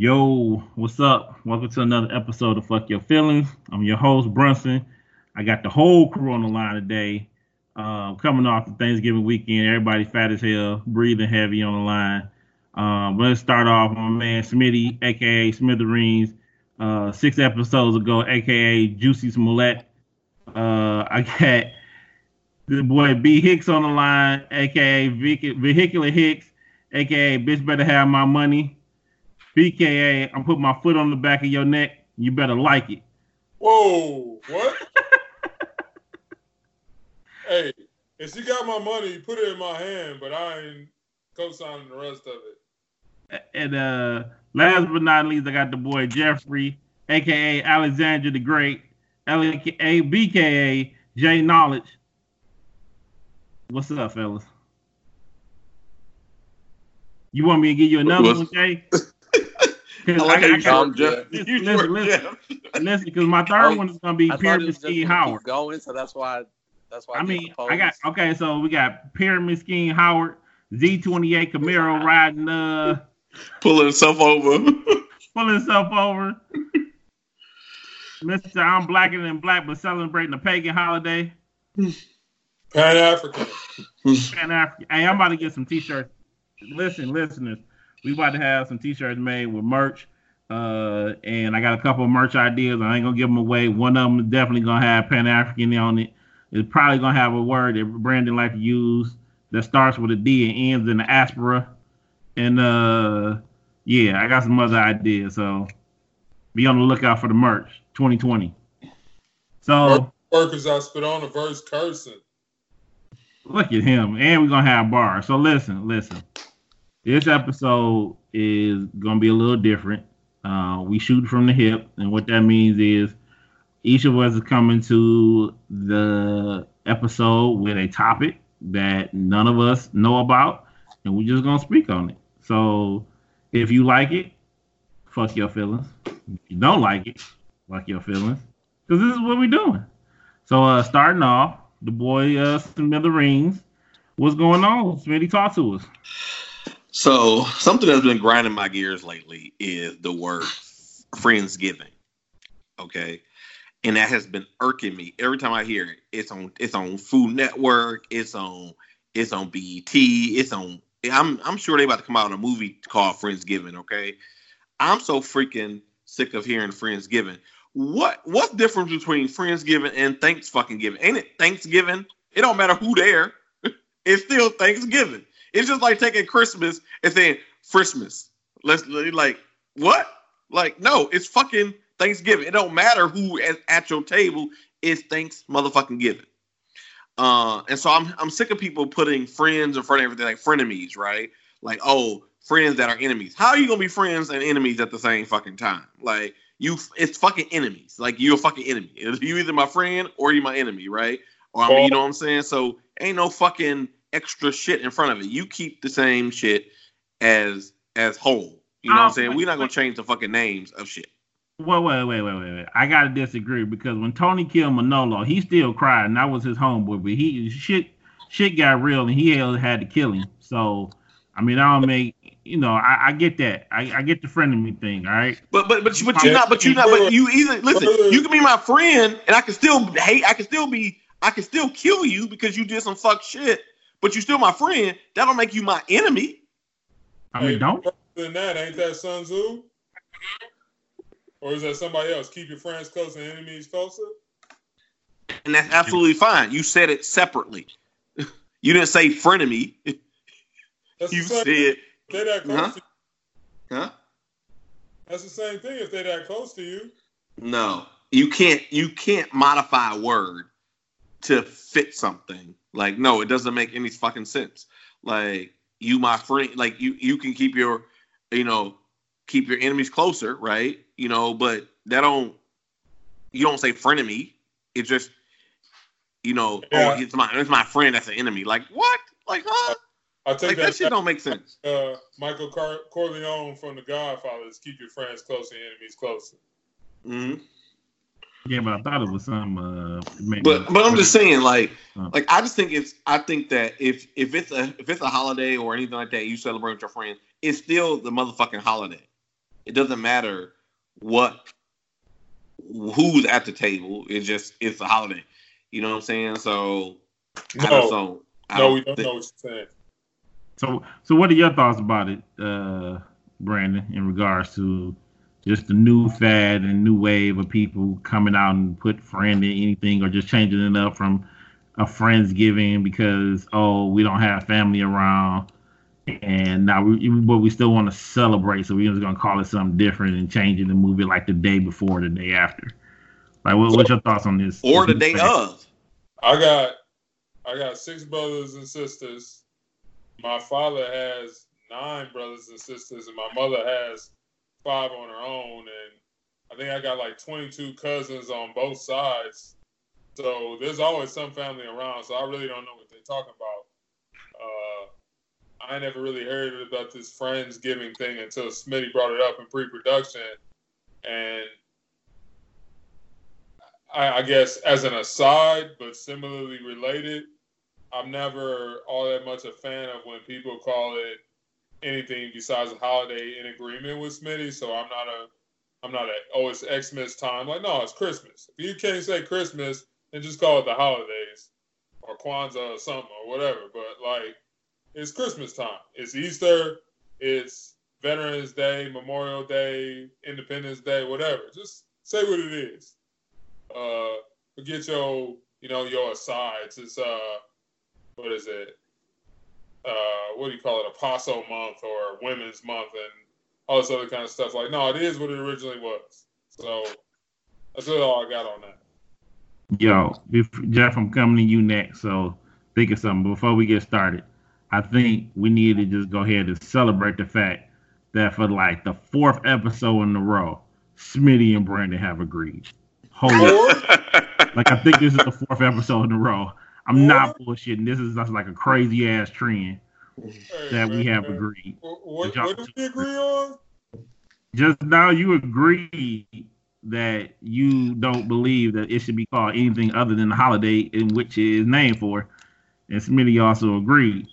Yo, what's up? Welcome to another episode of Fuck Your Feelings. I'm your host, Brunson. I got the whole crew on the line today. Uh, coming off the Thanksgiving weekend, everybody fat as hell, breathing heavy on the line. Um, let's start off with my man Smitty, aka Smithereens. Uh, six episodes ago, aka Juicy Smollett. Uh, I got the boy B Hicks on the line, aka Vehicular Hicks, aka Bitch Better Have My Money. BKA, I'm putting my foot on the back of your neck. You better like it. Whoa, what? hey, if she got my money, put it in my hand, but I ain't co-signing the rest of it. And uh last but not least, I got the boy Jeffrey, aka Alexander the Great, aka BKA J Knowledge. What's up, fellas? You want me to give you another one, Jay? I like I, I got, Jeff. Listen, listen, listen, listen, because my third one is gonna be Pyramid Scheme Howard. Going, so that's why. That's why. I, I mean, I got okay. So we got Pyramid Scheme Howard, Z28 Camaro riding, uh, pulling himself over, pulling himself over. Mister, I'm blacker than black, but celebrating a pagan holiday. Pan African. Pan African. Hey, I'm about to get some t-shirts. Listen, listeners we about to have some t-shirts made with merch. Uh, and I got a couple of merch ideas. I ain't gonna give them away. One of them is definitely gonna have Pan African on it. It's probably gonna have a word that Brandon like to use that starts with a D and ends in the aspera. And uh, yeah, I got some other ideas. So be on the lookout for the merch 2020. So workers I spit on the verse cursing. Look at him, and we're gonna have bars. So listen, listen. This episode is gonna be a little different. Uh, we shoot from the hip, and what that means is each of us is coming to the episode with a topic that none of us know about, and we're just gonna speak on it. So if you like it, fuck your feelings. If you don't like it, fuck your feelings. Because this is what we're doing. So uh starting off, the boy uh Smithereens. What's going on? Smitty, talk to us. So something that's been grinding my gears lately is the word friendsgiving. Okay. And that has been irking me every time I hear it. It's on it's on Food Network, it's on it's on BET, it's on I'm I'm sure they about to come out on a movie called Friendsgiving, okay? I'm so freaking sick of hearing Friendsgiving. What what's difference between Friendsgiving and Thanks fucking giving? Ain't it Thanksgiving? It don't matter who there. it's still Thanksgiving. It's just like taking Christmas and saying Christmas. Let's like what? Like no, it's fucking Thanksgiving. It don't matter who at, at your table is thanks motherfucking giving. Uh, and so I'm I'm sick of people putting friends in front of everything like frenemies, right? Like oh, friends that are enemies. How are you gonna be friends and enemies at the same fucking time? Like you, it's fucking enemies. Like you're a fucking enemy. You either my friend or you my enemy, right? Or I mean, you know what I'm saying? So ain't no fucking extra shit in front of it. You keep the same shit as as whole. You know what I'm oh, saying? We're not gonna change the fucking names of shit. Wait, wait, wait, wait, wait, wait. I gotta disagree because when Tony killed Manolo, he still cried, and that was his homeboy. But he shit shit got real, and he had to kill him. So, I mean, I don't make you know, I, I get that. I, I, get the friend of me thing. All right. But but but, but you're not. But you're not. But you either listen. You can be my friend, and I can still hate. I can still be. I can still kill you because you did some fuck shit but you're still my friend. That don't make you my enemy. I mean, don't. Than that, ain't that Sun Tzu? Or is that somebody else? Keep your friends close and enemies closer. And that's absolutely fine. You said it separately. You didn't say frenemy. That's you said they that close huh? to you. Huh? That's the same thing if they're that close to you. No, you can't. You can't modify a word to fit something. Like, no, it doesn't make any fucking sense. Like, you, my friend, like you, you can keep your, you know, keep your enemies closer, right? You know, but that don't, you don't say frenemy. It's just, you know, oh, yeah. oh, it's my, it's my friend that's an enemy. Like, what? Like, huh? I take like, that, that shit don't make sense. Uh, Michael Car- Corleone from The Godfather is keep your friends close and enemies closer. Mm-hmm. Yeah, but I thought it was some. Uh, but but I'm just saying, like, uh, like I just think it's. I think that if if it's a if it's a holiday or anything like that, you celebrate with your friends, it's still the motherfucking holiday. It doesn't matter what who's at the table. It's just it's a holiday. You know what I'm saying? So I No, just don't. I no, we don't thi- know what you're saying. So, so what are your thoughts about it, uh, Brandon, in regards to just the new fad and new wave of people coming out and put friend in anything or just changing it up from a friendsgiving because oh we don't have family around and now we but we still want to celebrate so we're just gonna call it something different and change it and move it like the day before the day after. Like, what, what's your thoughts on this? or the day fad? of. I got I got six brothers and sisters. My father has nine brothers and sisters, and my mother has five on her own. And I think I got like 22 cousins on both sides. So there's always some family around. So I really don't know what they're talking about. Uh, I never really heard about this Friendsgiving thing until Smitty brought it up in pre-production, and I, I guess as an aside, but similarly related, I'm never all that much a fan of when people call it anything besides a holiday in agreement with Smitty. So I'm not a, I'm not a, oh, it's Xmas time. Like, no, it's Christmas. If you can't say Christmas, then just call it the holidays or Kwanzaa or something or whatever. But like, it's Christmas time. It's Easter. It's Veterans Day, Memorial Day, Independence Day, whatever. Just say what it is uh forget your you know your asides it's uh what is it uh what do you call it apostle month or women's month and all this other kind of stuff like no it is what it originally was so that's really all i got on that Yo, if, Jeff, I'm coming to you next. So think of something before we get started. I think we need to just go ahead and celebrate the fact that for like the fourth episode in a row, Smitty and Brandon have agreed. Holy, like I think this is the fourth episode in a row. I'm not bullshitting. This is just like a crazy ass trend hey, that we have agreed. what, what, what did we agree on Just now, you agree that you don't believe that it should be called anything other than the holiday in which it is named for. And Smitty also agreed.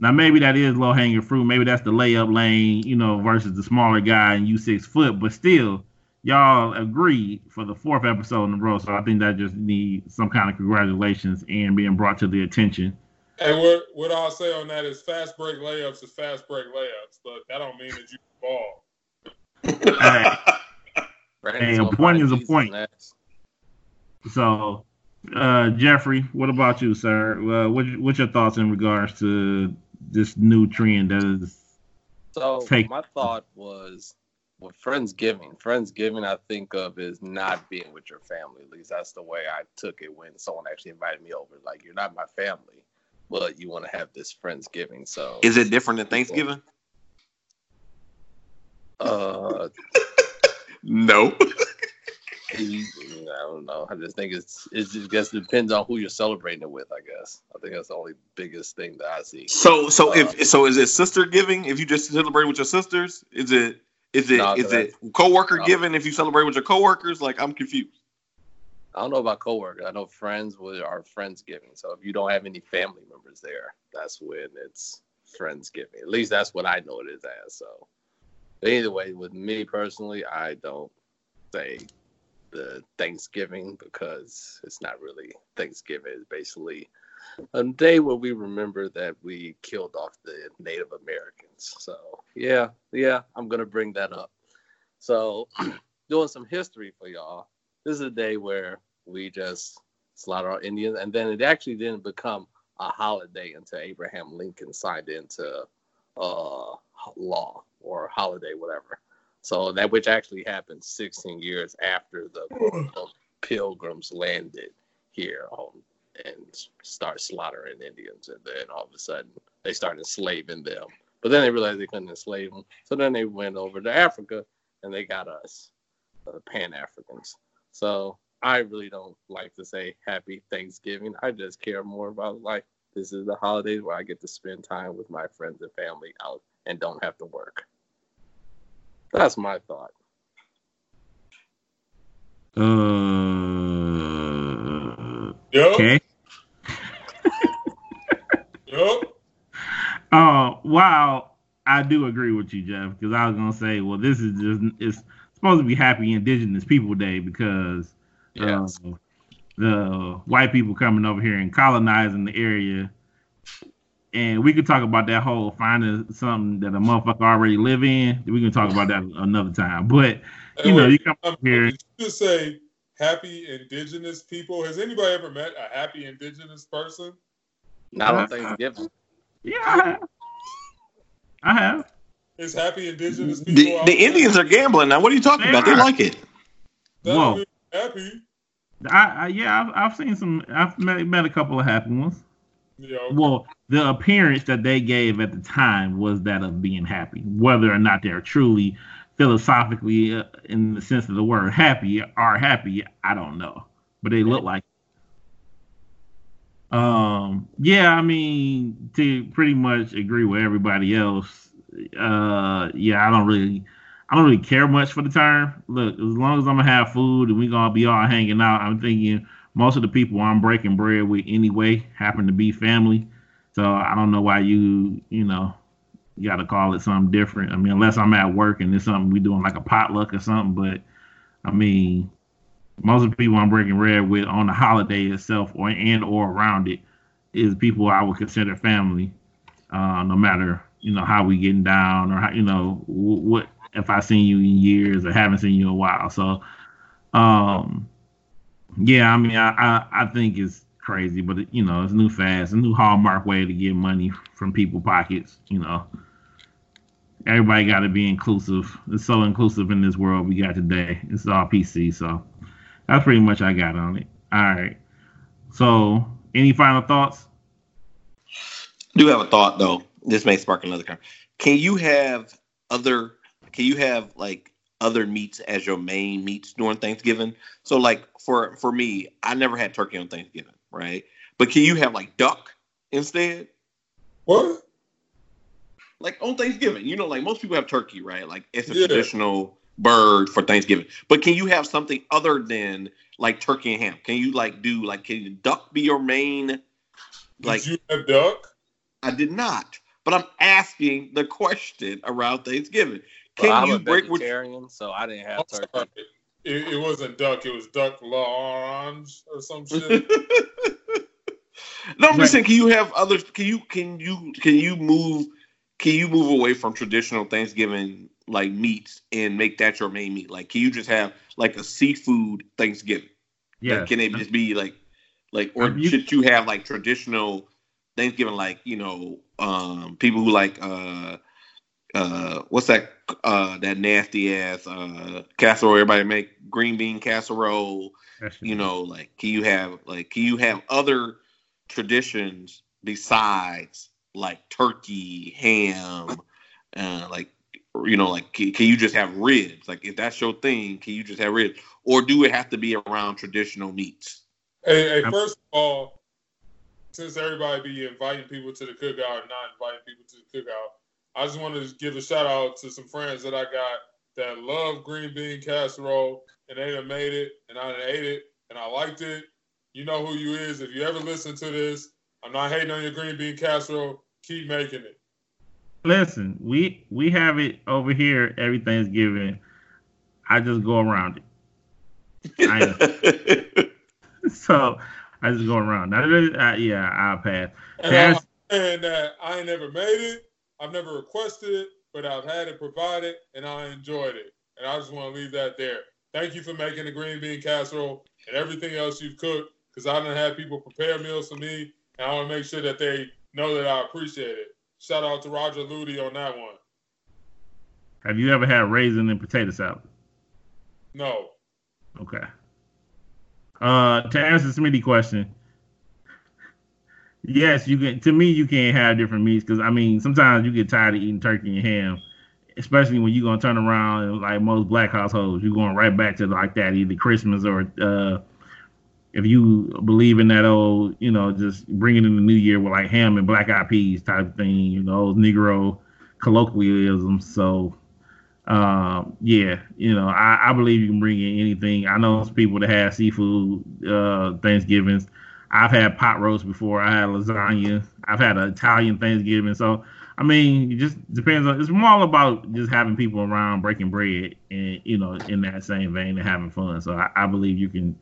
Now, maybe that is low hanging fruit. Maybe that's the layup lane, you know, versus the smaller guy and you six foot. But still, y'all agreed for the fourth episode in a row. So I think that just needs some kind of congratulations and being brought to the attention. and what what i'll say on that is fast break layups is fast break layups but that don't mean that you ball Brandon's Hey, a point is a point. So, uh, Jeffrey, what about you, sir? Uh, what, what's your thoughts in regards to this new trend that is So Take- my thought was with Friendsgiving. Friendsgiving I think of is not being with your family. At least that's the way I took it when someone actually invited me over. Like you're not my family, but you want to have this Friendsgiving. So Is it different than Thanksgiving? uh No. I don't know. I just think it's it just guess depends on who you're celebrating it with, I guess. I think that's the only biggest thing that I see. So so if so is it sister giving if you just celebrate with your sisters? Is it is it No, is it coworker no. giving if you celebrate with your coworkers? Like I'm confused. I don't know about coworkers. I know friends with are friendsgiving. So if you don't have any family members there, that's when it's friends giving. At least that's what I know it is as. So but either way, with me personally, I don't say the Thanksgiving because it's not really Thanksgiving. It's basically a day where we remember that we killed off the Native Americans. So yeah, yeah, I'm gonna bring that up. So doing some history for y'all. This is a day where we just slaughter our Indians, and then it actually didn't become a holiday until Abraham Lincoln signed into uh, law or holiday, whatever. So that which actually happened 16 years after the pilgrims landed here on, and start slaughtering Indians, and then all of a sudden they started enslaving them. But then they realized they couldn't enslave them, so then they went over to Africa and they got us, the Pan Africans. So I really don't like to say Happy Thanksgiving. I just care more about like this is the holidays where I get to spend time with my friends and family out and don't have to work. That's my thought. uh Yup. okay. Yup. Uh, wow. I do agree with you, Jeff, because I was gonna say, well, this is just it's supposed to be Happy Indigenous People Day because Yes. uh, the white people coming over here and colonizing the area. And we could talk about that whole finding something that a motherfucker already live in. We can talk about that another time. But you know, you come Um, here. You just say happy indigenous people? Has anybody ever met a happy indigenous person? Not on Thanksgiving. Yeah, I have. I. Is happy indigenous people? The, the? Indians are gambling now. What are you talking They about? They like it. That Whoa. happy. I, I yeah, I've, I've seen some. I've met, met a couple of happy ones. Yeah, know, Well, the appearance that they gave at the time was that of being happy. Whether or not they're truly philosophically, uh, in the sense of the word, happy are happy, I don't know. But they look like. Um. Yeah, I mean, to pretty much agree with everybody else. Uh. Yeah, I don't really. I don't really care much for the term. Look, as long as I'm gonna have food and we gonna be all hanging out, I'm thinking most of the people I'm breaking bread with anyway happen to be family. So I don't know why you, you know, you got to call it something different. I mean, unless I'm at work and it's something we doing like a potluck or something. But I mean, most of the people I'm breaking bread with on the holiday itself or and or around it is people I would consider family. Uh, no matter you know how we getting down or how you know wh- what if I seen you in years or haven't seen you in a while. So, um, yeah, I mean, I, I, I think it's crazy, but you know, it's new fast, a new hallmark way to get money from people pockets. You know, everybody got to be inclusive. It's so inclusive in this world we got today. It's all PC, so that's pretty much I got on it. All right. So, any final thoughts? do have a thought though. This may spark another conversation. Can you have other? Can you have like other meats as your main meats during Thanksgiving? So like for for me, I never had turkey on Thanksgiving, right? But can you have like duck instead? what? Like on Thanksgiving, you know, like most people have turkey, right? Like it's a Yeah. traditional bird for Thanksgiving. But can you have something other than like turkey and ham? Can you like do like can you duck be your main? Did Like you have duck? I did not. But I'm asking the question around Thanksgiving. Well, Can I'm you a break with vegetarian, so I didn't have oh, turkey. It, it wasn't duck. It was duck l'orange or some shit. No, I'm Right. just saying. Can you have others? Can you can you can you move? Can you move away from traditional Thanksgiving like meats and make that your main meat? Like, can you just have like a seafood Thanksgiving? Yeah. Like, can it just be like like or Um, you- should you have like traditional Thanksgiving like you know um people who like uh uh what's that uh that nasty ass uh casserole everybody make green bean casserole you know like can you have like can you have other traditions besides like turkey ham uh like you know like can, can you just have ribs like if that's your thing can you just have ribs or do it have to be around traditional meats Hey, hey, first of all, since everybody be inviting people to the cookout and not inviting people to the cookout, I just wanted to give a shout out to some friends that I got that love green bean casserole and they done made it and I done ate it and I liked it. You know who you is. If you ever listen to this, I'm not hating on your green bean casserole. Keep making it. Listen, we we have it over here every Thanksgiving. I just go around it. I- So I just go around. Now, uh, yeah, I'll pass. And Pass. Saying that I ain't never made it. I've never requested it, but I've had it provided and I enjoyed it. And I just want to leave that there. Thank you for making the green bean casserole and everything else you've cooked because I done have people prepare meals for me and I want to make sure that they know that I appreciate it. Shout out to Roger Ludi on that one. Have you ever had raisin and potato salad? No. Okay. Uh, to answer the Smitty question, yes, you can. To me, you can't have different meats because I mean, sometimes you get tired of eating turkey and ham, especially when you're gonna turn around and like most black households, you're going right back to like that either Christmas or uh, if you believe in that old, you know, just bringing in the new year with like ham and black eyed peas type thing, you know, Negro colloquialisms. So um, yeah, you know, I, I believe you can bring in anything. I know some people that have seafood uh, Thanksgivings. I've had pot roast before. I had lasagna. I've had an Italian Thanksgiving. So I mean, it just depends on. It's more all about just having people around breaking bread, and you know, in that same vein, and having fun. So I, I believe you can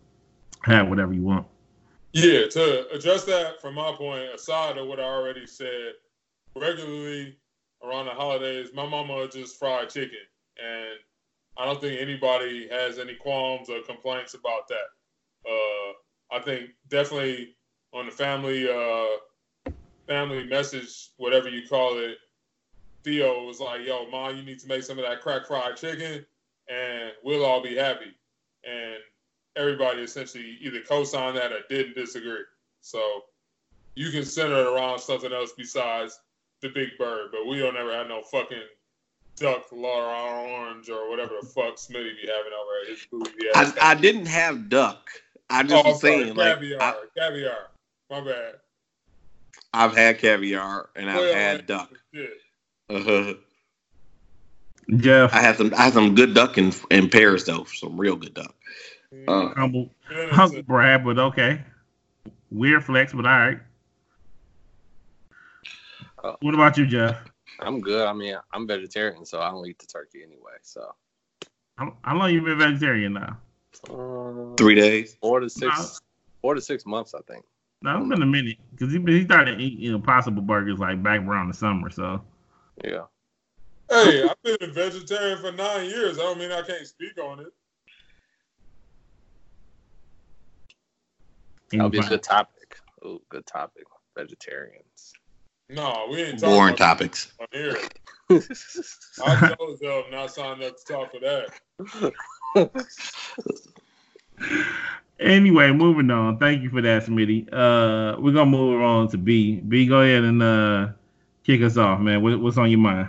have whatever you want. Yeah, to address that from my point, aside of what I already said, regularly around the holidays, my mama just fried chicken, and I don't think anybody has any qualms or complaints about that. Uh, I think definitely on the family uh, family message, whatever you call it, Theo was like, "Yo, mom, you need to make some of that crack fried chicken, and we'll all be happy." And everybody essentially either co-signed that or didn't disagree. So you can center it around something else besides the big bird, but we don't ever have no fucking duck Laura orange or whatever the fuck Smitty be having over at his food. I, I didn't have duck. I just oh, was saying, like, caviar, I, caviar. My bad. I've had caviar and I've Well, had duck. Shit. Uh-huh. Jeff, I had some. I had some good duck in in Paris though. Some real good duck. Uh, humble, Then humble it's- brag, but okay. Weird flex, but all right. Oh. What about you, Jeff? I'm good. I mean, I'm vegetarian, so I don't eat the turkey anyway. So How, how long you been vegetarian now? uh, Three days. four to six, Nah. four to six months, I think. No, it's been a minute because he, he started eating Impossible burgers like back around the summer. So Yeah. Hey, I've been a vegetarian for nine years. I don't mean I can't speak on it. That'll be a good topic. Oh, good topic. Vegetarians. No, we ain't talking Boring about topics. that on here. I told them not signed up to talk for that. Anyway, moving on. Thank you for that, Smitty. Uh, we're gonna move on to B. B, go ahead and uh, kick us off, man. What, what's on your mind?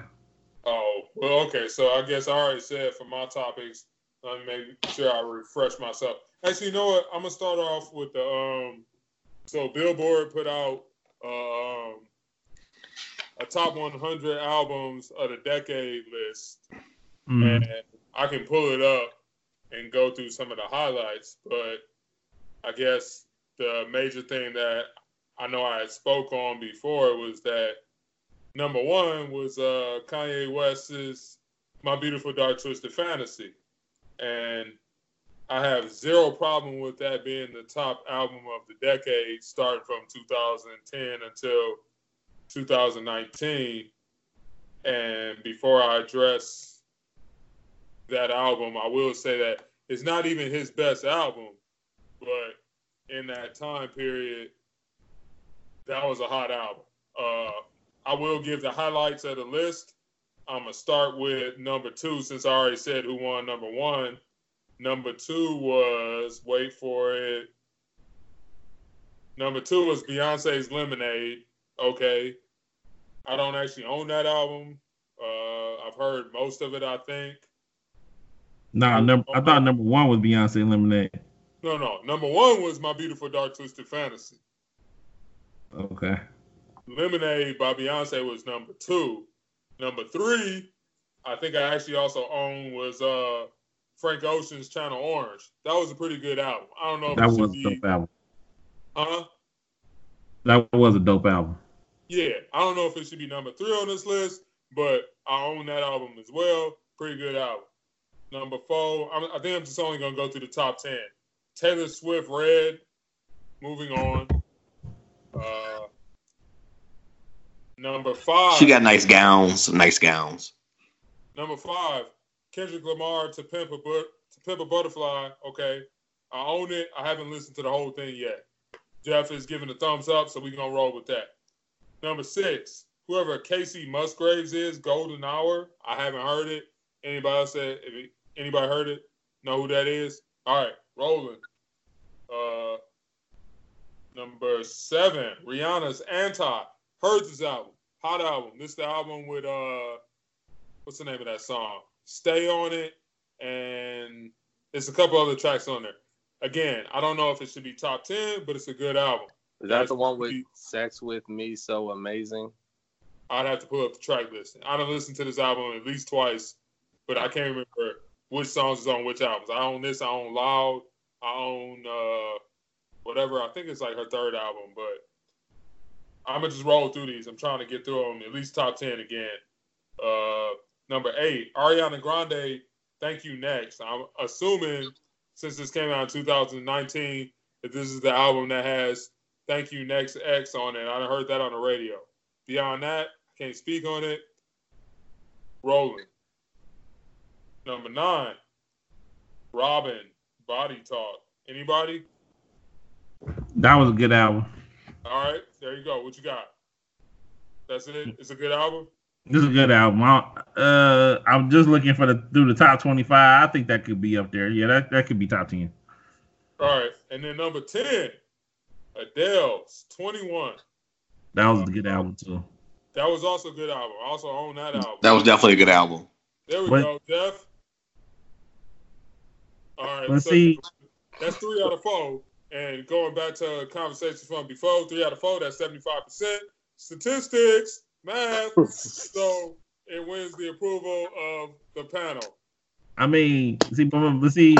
Oh, well, okay. So I guess I already said for my topics. Let me make sure I refresh myself. Actually, you know what? I'm gonna start off with the um. So Billboard put out um a top 100 albums of the decade list, Mm. and I can pull it up and go through some of the highlights. But I guess the major thing that I know I had spoke on before was that number one was uh, Kanye West's "My Beautiful Dark Twisted Fantasy," and I have zero problem with that being the top album of the decade, starting from 2010 until 2019. And before I address that album, I will say that it's not even his best album, but in that time period, that was a hot album. Uh, I will give the highlights of the list. I'm gonna start with number two since I already said who won number one. Number two was wait for it. Number two was Beyonce's Lemonade. Okay, I don't actually own that album. Uh, I've heard most of it. I think. Nah, number, I thought number one was Beyonce Lemonade. No, no. Number one was My Beautiful Dark Twisted Fantasy. Okay. Lemonade by Beyonce was number two. Number three, I think I actually also own was uh Frank Ocean's Channel Orange. That was a pretty good album. I don't know if That it was a be, dope album. huh? That was a dope album. Yeah, I don't know if it should be number three on this list, but I own that album as well. Pretty good album. Number four, I'm, I think I'm just only gonna go through the top ten. Taylor Swift, Red. Moving on. Uh, number five. She got nice gowns. Nice gowns. Number five, Kendrick Lamar to Pimp a, but- to Pimp a Butterfly. Okay, I own it. I haven't listened to the whole thing yet. Jeff is giving a thumbs up, so we're gonna roll with that. Number six, whoever Kacey Musgraves is, Golden Hour. I haven't heard it. Anybody else said? If anybody heard it? Know who that is? All right, rolling. Uh, number seven, Rihanna's Anti. Heard this album, hot album. This is the album with uh what's the name of that song? Stay on it, and there's a couple other tracks on there. Again, I don't know if it should be top ten, but it's a good album. Is that the one with That's- "Sex with Me So Amazing"? I'd have to pull up the track list. I don't listen to this album at least twice, but I can't remember which songs is on which albums. I own this. I own Loud. I own uh, whatever. I think it's like her third album, but I'm gonna just roll through these. I'm trying to get through them at least top ten again. Uh, number eight, Ariana Grande. Thank you. Next, I'm assuming since this came out in 2019 that this is the album that has "Thank You Next X" on it. I heard that on the radio. Beyond that, I can't speak on it. Rolling. Number nine, Robyn, Body Talk. Anybody? That was a good album. All right, there you go. What you got? That's it. It's a good album. This is a good album. I, uh, I'm just looking for the through the top 25. I think that could be up there. Yeah, that, that could be top 10. All right, and then number 10, Adele's 21. That was a good album too. That was also a good album. I also own that album. That was definitely a good album. There we What- go, Jeff. All right, Let's so see. that's three out of four. And going back to a conversation from before, three out of four, that's 75%. Statistics, math. so it wins the approval of the panel. I mean, see, but, but see,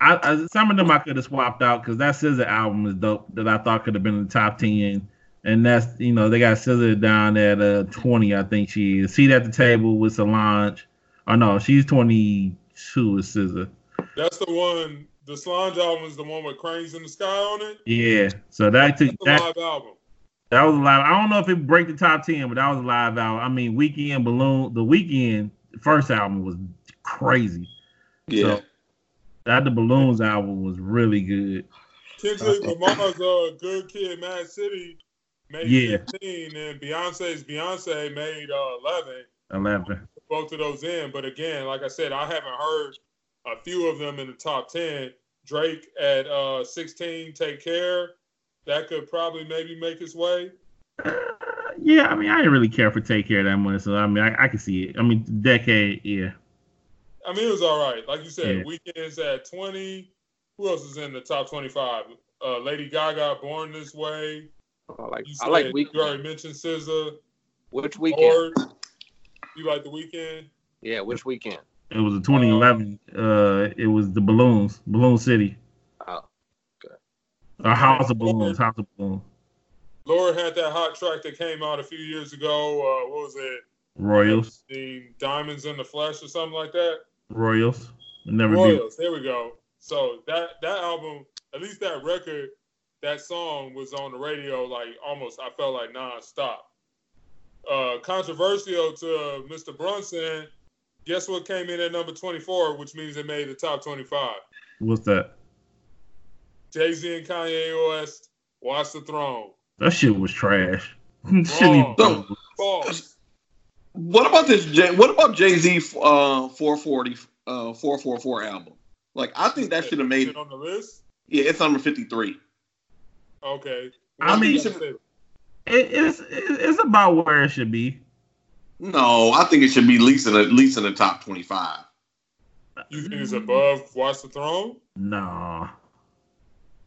I, I some of them I could have swapped out because that SZA album is dope that I thought could have been in the top 10. And that's you know they got SZA down at uh 20, I think she is. Seat at the table with Solange. Oh no, she's 22 with SZA. That's the one, the Solange album is the one with Cranes in the Sky on it. Yeah, so that took It's a that live album. that was a live. I don't know if it break the top 10, but that was a live album. I mean, Weeknd Balloon, the Weeknd first album was crazy. Yeah. So, that the Balloons album was really good. Kendrick Lamar's uh, Good Kid, Mad City made Yeah. 15, and Beyonce's Beyonce made uh, 11. 11. Both of those in, but again, like I said, I haven't heard a few of them in the top 10. Drake at uh, 16, Take Care. That could probably maybe make his way. Uh, yeah, I mean, I didn't really care for Take Care that much, so I mean, I, I can see it. I mean, Decade, yeah. I mean, it was all right. Like you said, Yeah. Weeknd's at 20. Who else is in the top 25? Uh, Lady Gaga, Born This Way. I like You I like said- week. You already mentioned SZA. Which weekend? Or you like the weekend? Yeah, which weekend? It was a 2011. Uh, it was the Balloons, Balloon City, Oh, or House of Balloons, House of Balloons, Lorde had that hot track that came out a few years ago. Uh, what was it? Royals, The Diamonds in the Flesh or something like that. Royals. Never be. Royals. There we go. So that that album, at least that record, that song was on the radio like almost. I felt like nonstop. Uh, controversial to Mr. Brunson. Guess what came in at number 24, which means it made the top 25. What's that? Jay Z and Kanye West, Watch the Throne. That shit was trash. Shouldn't even- False. What about this? Jay, what about Jay Z uh 440 uh 444 album? Like I think that should have made it on the list. yeah, it's number 53. Okay. I mean- It, it's it's about where it should be. No, I think it should be at least in the, at least in the top 25. you think it's above Watch the Throne? Nah.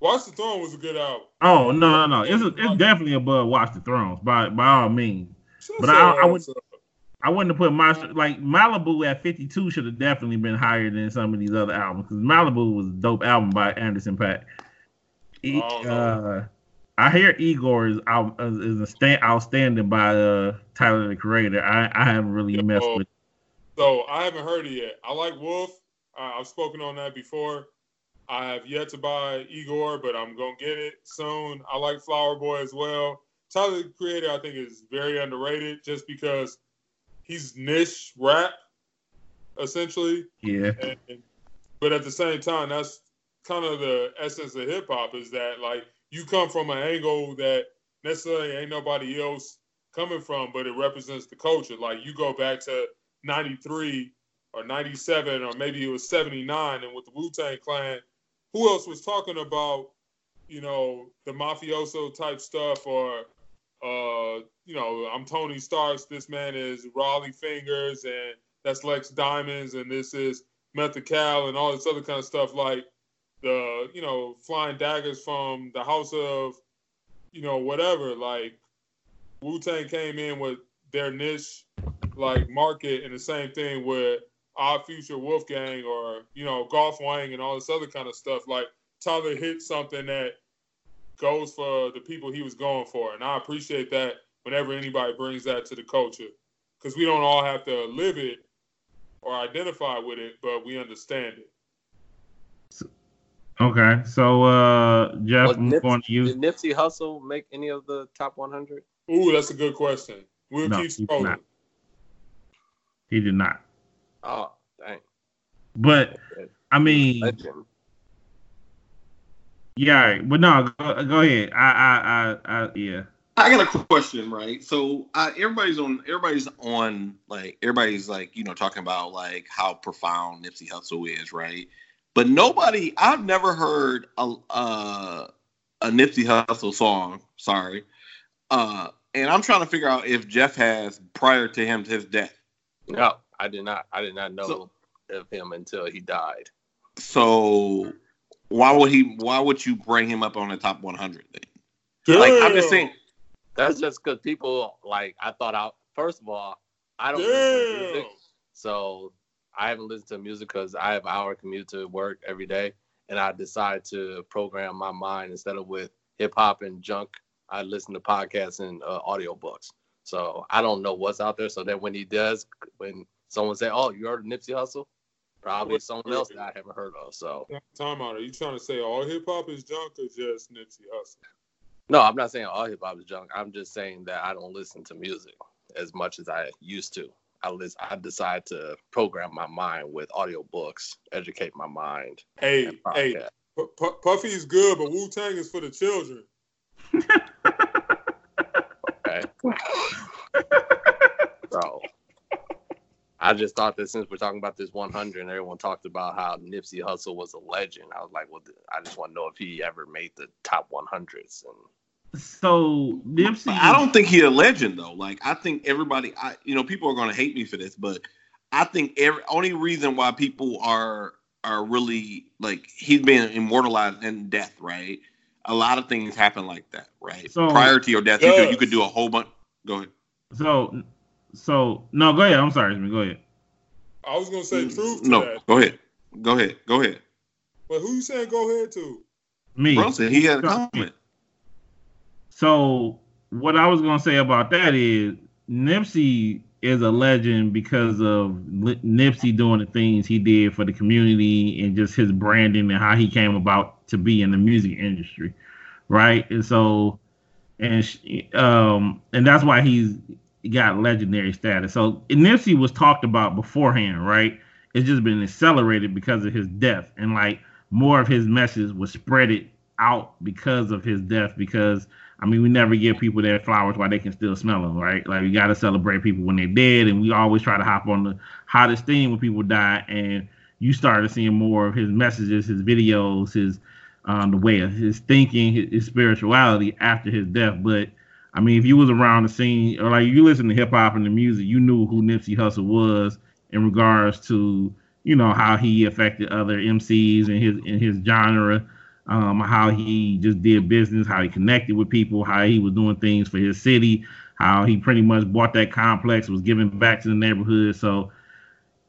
Watch the Throne was a good album. Oh no no no! It's it's definitely above Watch the Thrones by by all means. But I- I would- I wouldn't have put my like Malibu at 52 should have definitely been higher than some of these other albums because Malibu was a dope album by Anderson Paak. Oh, no. uh, I hear Igor is out uh, is a stand, outstanding by uh, Tyler the Creator. I, I haven't really messed with. So I haven't heard it yet. I like Wolf. Uh, I've spoken on that before. I have yet to buy Igor, but I'm gonna get it soon. I like Flower Boy as well. Tyler the Creator, I think, is very underrated just because he's niche rap, essentially. Yeah, And, but at the same time, that's kind of the essence of hip hop is that like you come from an angle that necessarily ain't nobody else coming from, but it represents the culture. Like you go back to '93 or '97 or maybe it was '79, and with the Wu Tang Clan, who else was talking about you know the mafioso type stuff or uh, you know, I'm Tony Starks. This man is Rollie Fingaz, and that's Lex Diamonds, and this is Methical, and all this other kind of stuff. Like the, you know, flying daggers from the house of, you know, whatever. Like Wu Tang came in with their niche, like market, and the same thing with Odd Future Wolfgang or you know Golf Wang and all this other kind of stuff. Like Tyler hit something that goes for the people he was going for, and I appreciate that whenever anybody brings that to the culture, because we don't all have to live it or identify with it, but we understand it. Okay, so uh, Jeff, Was I'm Nips- going to you. Did Nipsey Hussle make any of the top 100? Ooh, that's a good question. We'll No, keep he did scrolling. not. He did not. Oh, dang. But I mean, Legend. yeah, all right. but no, go, go ahead. I, I, I, I, yeah. I got a question, right? So uh, everybody's on, everybody's on, like everybody's like, you know, talking about like how profound Nipsey Hussle is, right? But nobody, I've never heard a uh, a Nipsey Hussle song. Sorry, uh, and I'm trying to figure out if Jeff has prior to him to his death. No, I did not. I did not know So- of him until he died. So why would he? Why would you bring him up on the top 100 then? Like I'm just saying. That's just because people like I thought I first of all I don't listen music, so I haven't listened to music because I have an hour commute to work every day, and I decide to program my mind instead of with hip hop and junk. I listen to podcasts and uh, audiobooks. So I don't know what's out there. So that when he does, when someone say, "Oh, you heard of Nipsey Hussle?" Probably someone else that I haven't heard of. So Time out. Are you trying to say all hip hop is junk or just Nipsey Hussle? no, I'm not saying all hip hop is junk. I'm just saying that I don't listen to music as much as I used to. I listen, I decide to program my mind with audiobooks, educate my mind. Hey, hey, Pu- Puffy is good, but Wu Tang is for the children. Okay. so I just thought that since we're talking about this 100 and everyone talked about how Nipsey Hussle was a legend, I was like, well, I just want to know if he ever made the top 100s. And So Nipsey, I don't think he's a legend though. Like I think everybody, I you know, people are going to hate me for this, but I think every only reason why people are are really like he's been immortalized in death, right? A lot of things happen like that, right? So- Prior to your death, you could you could do a whole bunch. Go ahead. So, so no, go ahead. I'm sorry, Jimmy. Go ahead. I was gonna say truth to no, that, go ahead. Go ahead. Go ahead. but who you saying go ahead to? Me. Brunson, he had a comment. So what I was gonna say about that is Nipsey is a legend because of Nipsey doing the things he did for the community and just his branding and how he came about to be in the music industry, right? And so, and um, and that's why he's got legendary status. So Nipsey was talked about beforehand, right? It's just been accelerated because of his death, and like more of his message was spread it out because of his death because I mean, we never give people their flowers while they can still smell them, right? Like we got to celebrate people when they're dead, and we always try to hop on the hottest thing when people die. And you started seeing more of his messages, his videos, his um, the way of his thinking, his, his spirituality after his death. But I mean, if you was around the scene or like you listen to hip hop and the music, you knew who Nipsey Hussle was in regards to you know how he affected other MCs in his in his genre um, how he just did business, how he connected with people, how he was doing things for his city, how he pretty much bought that complex, was giving back to the neighborhood. So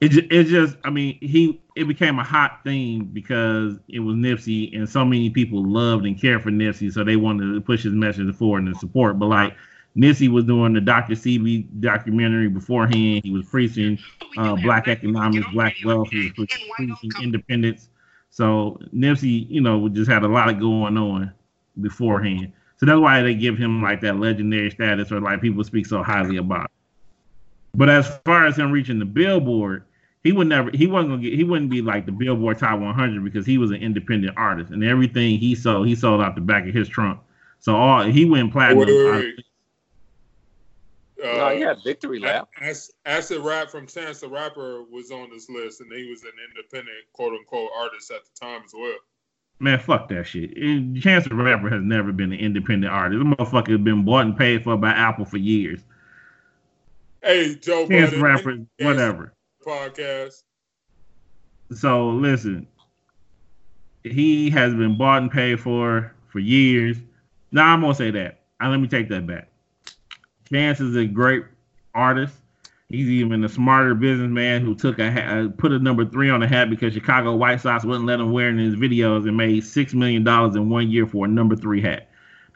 it ju- it just, I mean, he it became a hot thing because it was Nipsey, and so many people loved and cared for Nipsey, so they wanted to push his message forward and support. But like Nipsey was doing the Dr. Sebi documentary beforehand, he was preaching uh, black economics, black wealth, he was preaching independence. So Nipsey, you know, just had a lot of going on beforehand. So that's why they give him like that legendary status or like people speak so highly about. It. But as far as him reaching the billboard, he would never he wasn't gonna get he wouldn't be like the billboard top 100 because he was an independent artist and everything he sold he sold out the back of his trunk. So all he went platinum. Wait, wait, wait. No, Uh, he had Victory Lap. Ac- Acid Rap from Chance the Rapper was on this list, and he was an independent quote unquote artist at the time as well. Man, fuck that shit. Chance the Rapper has never been an independent artist. The motherfucker has been bought and paid for by Apple for years. Hey, Joe Chance the Rapper, whatever. podcast. So listen, he has been bought and paid for for years. Now I'm gonna say that. Uh, let me take that back. Chance is a great artist. He's even a smarter businessman who took a uh, put a number three on a hat because Chicago White Sox wouldn't let him wear it in his videos and made six million dollars in one year for a number three hat.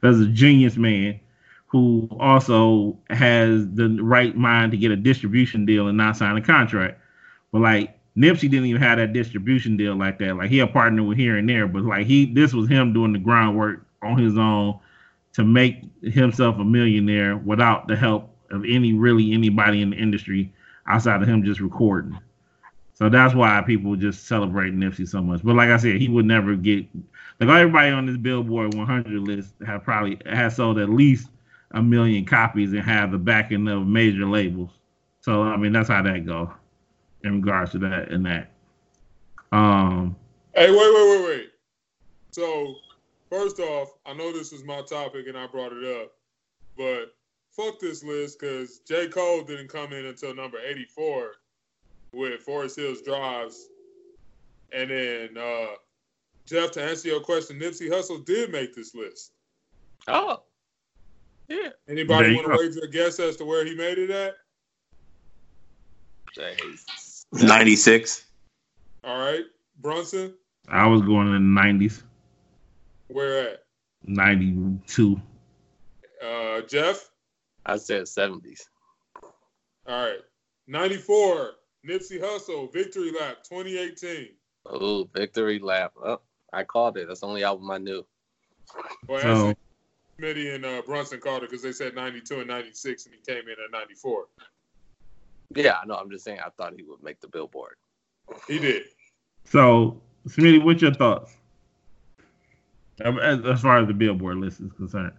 That's a genius man who also has the right mind to get a distribution deal and not sign a contract. But like Nipsey didn't even have that distribution deal like that. Like he a partner with here and there, but like he this was him doing the groundwork on his own to make himself a millionaire without the help of any really anybody in the industry outside of him just recording. So that's why people just celebrate Nipsey so much. But like I said, he would never get like everybody on this Billboard 100 list have probably has sold at least a million copies and have the backing of major labels. So I mean that's how that go in regards to that and that. Um Hey, wait, wait, wait, wait. So first off, I know this is my topic and I brought it up, but fuck this list because J. Cole didn't come in until number 84 with Forest Hills Drives. And then uh Jeff, to answer your question, Nipsey Hussle did make this list. Oh, yeah. Anybody want to go. wager a guess as to where he made it at? 96. All right, Brunson, I was going in the nineties, where at? ninety two. Uh, Jeff, I said seventies. all right, 94. Nipsey Hussle, Victory Lap, 2018. Oh, victory lap. Oh, I called it. That's the only album I knew. Well, So Smitty and uh, Brunson called it because they said 92 and 96, and he came in at 94. Yeah, I know. I'm just saying. I thought he would make the Billboard. He did. so Smitty, what's your thoughts? As, far as the Billboard list is concerned.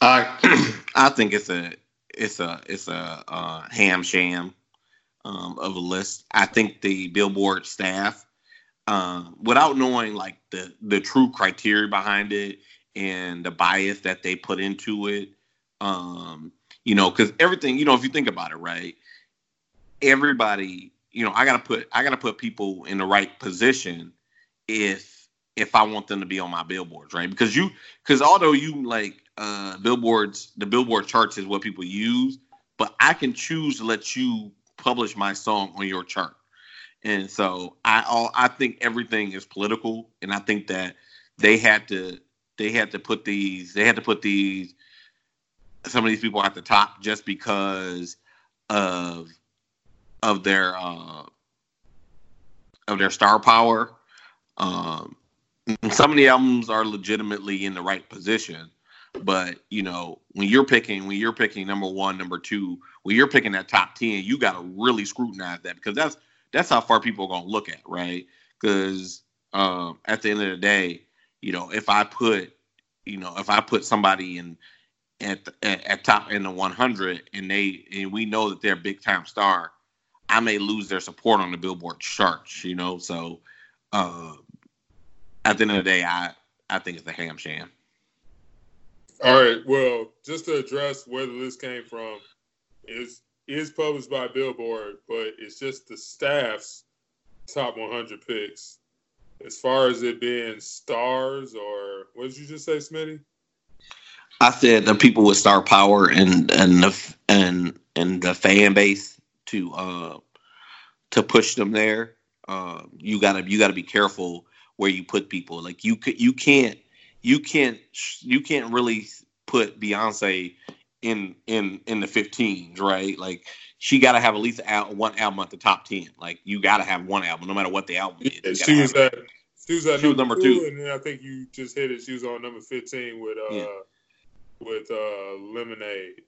I I think it's a it's a it's a uh, ham sham um, of a list. I think the Billboard staff, um, without knowing like the the true criteria behind it and the bias that they put into it, um, you know, because everything, you know, if you think about it, right, everybody, you know, I gotta put I gotta put people in the right position if if I want them to be on my billboards, right? Because you because although you like uh billboards the billboard charts is what people use but i can choose to let you publish my song on your chart and so i all i think everything is political and i think that they had to they had to put these they had to put these some of these people at the top just because of of their uh of their star power um some of the albums are legitimately in the right position but you know, when you're picking, when you're picking number one, number two, when you're picking that top ten, you got to really scrutinize that because that's that's how far people are gonna look at, right? Because um, at the end of the day, you know, if I put, you know, if I put somebody in at at, at top in the 100 and they and we know that they're a big time star, I may lose their support on the Billboard charts, you know. So uh, at the end of the day, I I think it's a ham sham. All right. Well, just to address where the list came from, is is published by Billboard, but it's just the staff's top 100 picks. As far as it being stars or what did you just say, Smitty? I said the people with star power and and the and and the fan base to uh to push them there. Uh, you gotta you gotta be careful where you put people. Like you could you can't you can't you can't really put Beyonce in in in the 15s, right? Like she got to have at least al- one album at the top 10. Like you got to have one album, no matter what the album is. Yeah, she was at she was at She was number, number two, two. and then I think you just hit it. She was on number 15 with uh Yeah. with uh Lemonade.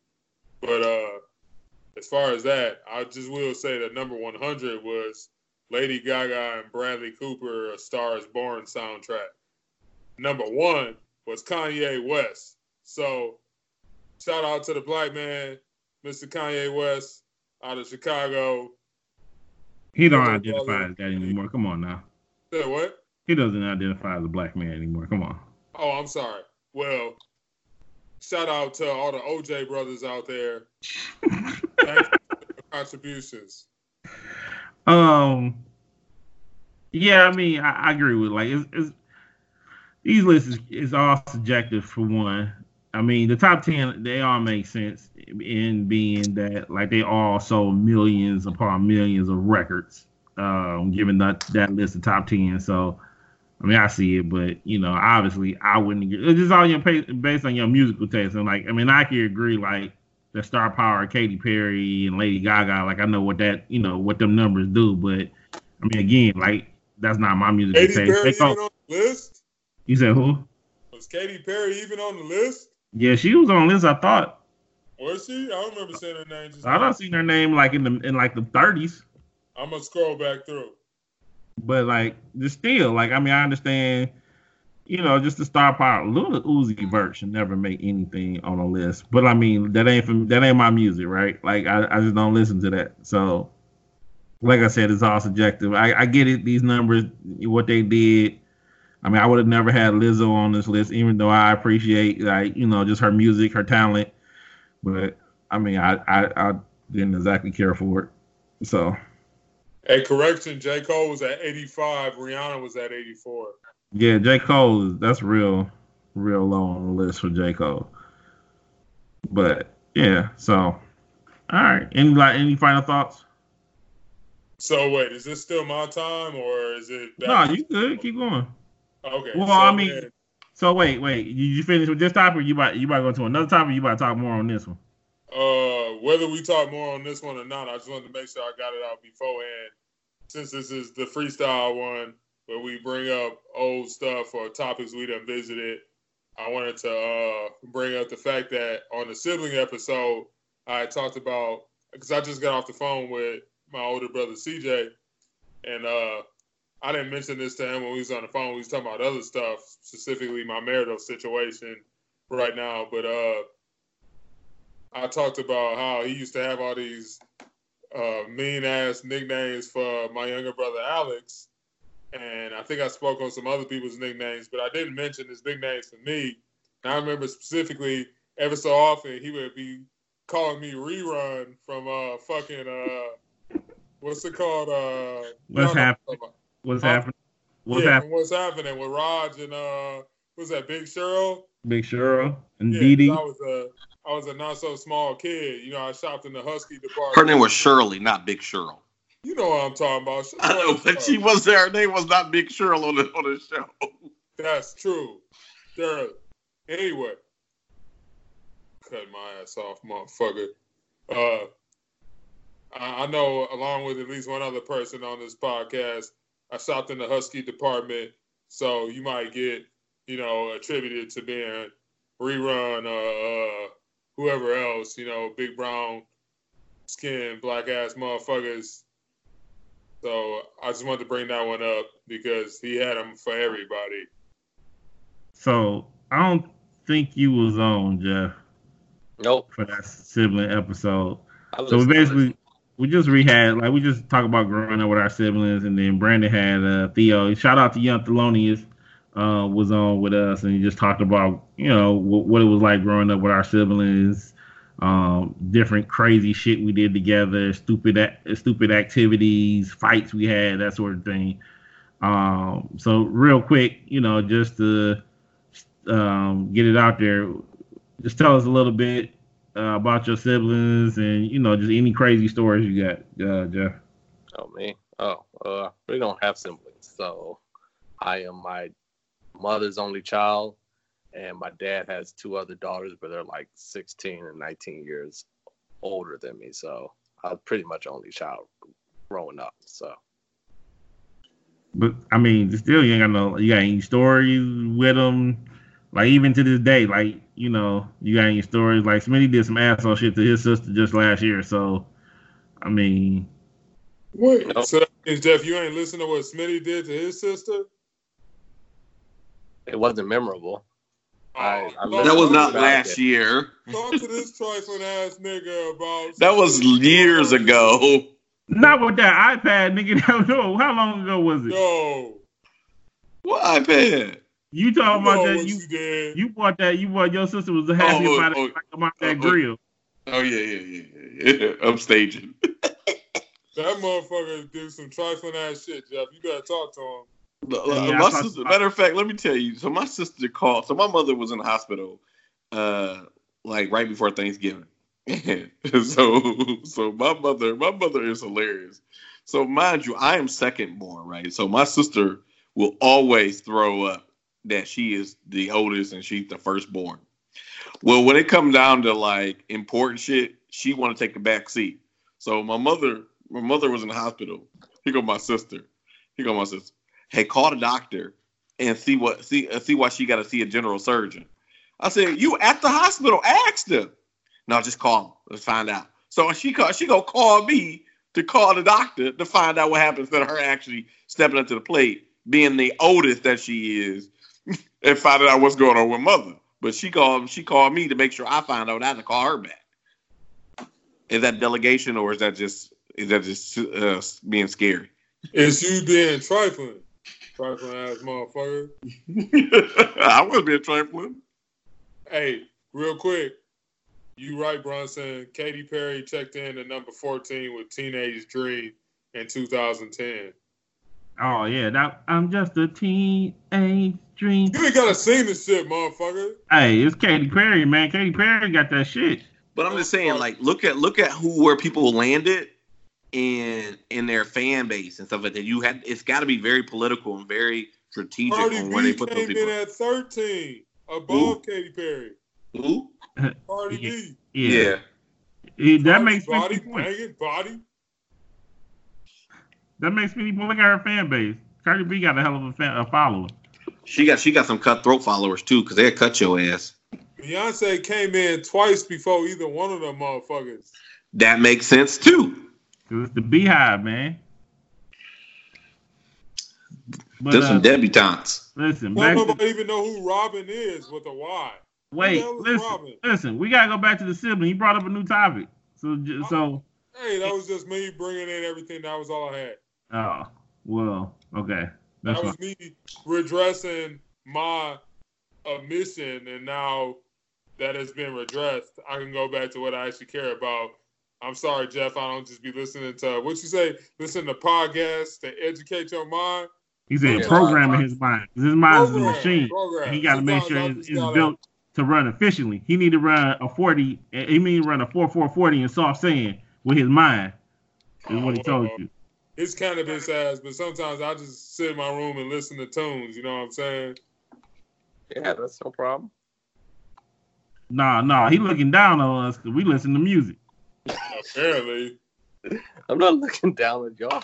But uh as far as that, I just will say that number 100 was Lady Gaga and Bradley Cooper, A Star Is Born soundtrack. Number one was Kanye West. So shout out to the black man, Mr. Kanye West, out of Chicago. He don't identify as that anymore. Come on now. Said what? He doesn't identify as a black man anymore. Come on. Oh, I'm sorry. Well, shout out to all the OJ brothers out there. Thank you for your contributions. Um. Yeah, I mean, I, I agree with like it's, it's these lists is, is all subjective for one. I mean, the top ten they all make sense in being that like they all sold millions upon millions of records. Um, given that that list of top ten, so I mean, I see it, but you know, obviously, I wouldn't. It's just all your based on your musical taste, and like, I mean, I can agree like the star power of Katy Perry and Lady Gaga. Like, I know what that, you know, what them numbers do, but I mean, again, like, that's not my music. Katy taste. Perry even on the list? you said who? Was Katy Perry even on the list? Yeah, she was on the list. I thought. Was she? I don't remember seeing her name. Just I don't seen her name like in the in like the 30s. I'm gonna scroll back through. But like, just still, like, I mean, I understand, you know, just the star power. Little Uzi Vert should never make anything on a list. But I mean, that ain't from that ain't my music, right? Like, I, I just don't listen to that. So, like I said, it's all subjective. I, I get it. These numbers, what they did. I mean, I would have never had Lizzo on this list, even though I appreciate, like, you know, just her music, her talent. But I mean, I I, I didn't exactly care for it. So. A correction. J Cole was at 85. Rihanna was at 84. Yeah, J. Cole is that's real, real low on the list for J. Cole. But yeah, so all right. Any like any final thoughts? So wait, is this still my time or is it? No, you good. Keep going. Okay. Well, so I mean- then- So wait, wait. You, you finish with this topic? You about you about to go to another topic? You about to talk more on this one? Uh, whether we talk more on this one or not, I just wanted to make sure I got it out beforehand. Since this is the freestyle one where we bring up old stuff or topics we done visited, I wanted to uh, bring up the fact that on the sibling episode, I talked about because I just got off the phone with my older brother CJ, and uh, I didn't mention this to him when we was on the phone. We was talking about other stuff, specifically my marital situation right now, but uh. I talked about how he used to have all these uh, mean ass nicknames for my younger brother Alex, and I think I spoke on some other people's nicknames, but I didn't mention his nicknames for me. And I remember specifically, ever so often, he would be calling me rerun from uh fucking uh what's it called uh What's happening? what I'm talking about. What's Huh? happening? What's yeah, happening? what's happening with Raj and uh what's that Big Cheryl? Big Cheryl and Yeah, Dee Dee. 'cause I was a I was a not so small kid. You know, I shopped in the Husky department. Her name was Shirley, not Big Cheryl. You know what I'm talking about. Shut I know, but she was there. Her name was not Big Cheryl on the on the show. That's true. There. Anyway, cut my ass off, motherfucker. Uh, I, I know, along with at least one other person on this podcast, I shopped in the Husky department, so you might get, you know, attributed to being rerun, uh, uh, whoever else, you know, big brown skin, black ass motherfuckers. So I just wanted to bring that one up because he had them for everybody. So I don't think you was on Jeff Nope. for that sibling episode. So we basically we just rehad like we just talk about growing up with our siblings, and then Brandon had uh, Theo. Shout out to Young Thelonious uh, was on with us, and he just talked about you know what, what it was like growing up with our siblings, um, different crazy shit we did together, stupid stupid activities, fights we had, that sort of thing. Um, so real quick, you know, just to um, get it out there, just tell us a little bit uh, about your siblings and you know just any crazy stories you got, uh, Jeff. Oh me? Oh, uh, we don't have siblings, so I am my mother's only child, and my dad has two other daughters, but they're like 16 and 19 years older than me. So I was pretty much only child growing up. So But I mean, still, you ain't got no. You got any stories with them? Like even to this day, like you know, you got any stories? Like Smitty did some asshole shit to his sister just last year. So, I mean, Wait, Nope. so that means Jeff, you ain't listen to what Smitty did to his sister? it wasn't memorable. I- I That was not last it. year. Talk to this trifling ass nigga about. That was years ago. not with that iPad, nigga. No, how long ago was it? Yo, What iPad? You you talking know about that? you, You did. you bought that? You bought your sister was happy Oh, oh about oh, it, like about that oh, oh, grill. Oh yeah, yeah, yeah, yeah. yeah. I'm staging. that motherfucker did some trifling ass shit, Jeff. You better talk to him. Yeah, my sister, matter of fact, let me tell you. So my sister called. So my mother was in the hospital, uh, like right before Thanksgiving. so, so my mother, my mother is hilarious. So mind you, I am second born, right? So my sister will always throw up that she is the oldest and she's the firstborn. Well, when it comes down to like important shit, she want to take the back seat. So my mother, my mother was in the hospital. Here go my sister. Here go my sister. Hey, call the doctor and see what see uh, see why she got to see a general surgeon. I said, you at the hospital? Asked her. No, just call him. Let's find out. So she call, she go call me to call the doctor to find out what happens to her actually stepping up to the plate, being the oldest that she is, and finding out what's going on with mother. But she called she called me to make sure I find out how to call her back. Is that delegation or is that just is that just uh, being scary? Is you being trifling. Trifling ass motherfucker. I was a trifling. Hey, real quick. You right, Brunson. Katy Perry checked in at number 14 with Teenage Dream in 2010. Oh yeah, that I'm just a teenage dream. You ain't gotta sing this shit, motherfucker. Hey, it's Katy Perry, man. Katy Perry got that shit. But I'm just saying, like, look at look at who where people landed in in their fan base and stuff like that. You had it's got to be very political and very strategic Cardi on where they B put those came in at 13, above Who? Katy Perry. Who? Cardi Yeah. B. Yeah, It- that Cardi makes body, me point. banging body. That makes me look at her fan base. Cardi B got a hell of a, fan, a following. She got she got some cutthroat followers too, because they'll cut your ass. Beyonce came in twice before either one of them motherfuckers. That makes sense too. 'Cause it's the BeyHive, man. But, There's uh, some debutantes. listen, Don't back to, nobody even know who Robyn is with a Y. wait, listen, Robyn? listen. We gotta go back to the sibling. He brought up a new topic. So, j- so, Hey, that was just me bringing in everything. That was all I had. oh, well, okay, that's that fine. was me redressing my omission, and now that has been redressed, I can go back to what I actually care about. I'm sorry, Jeff. I don't just be listening to what you say. Listen to podcasts to educate your mind. He's in Yeah. programming his mind. His mind is a machine. program. He got to make sure I it's, it's gotta- built to run efficiently. He need to run a 40. eh, He need to run a 4 4 40 in soft sand with his mind. Is what he told you. It's cannabis ass, but sometimes I just sit in my room and listen to tunes. You know what I'm saying? Yeah, that's no problem. Nah, nah. He looking down on us because we listen to music. Apparently, I'm not looking down at y'all.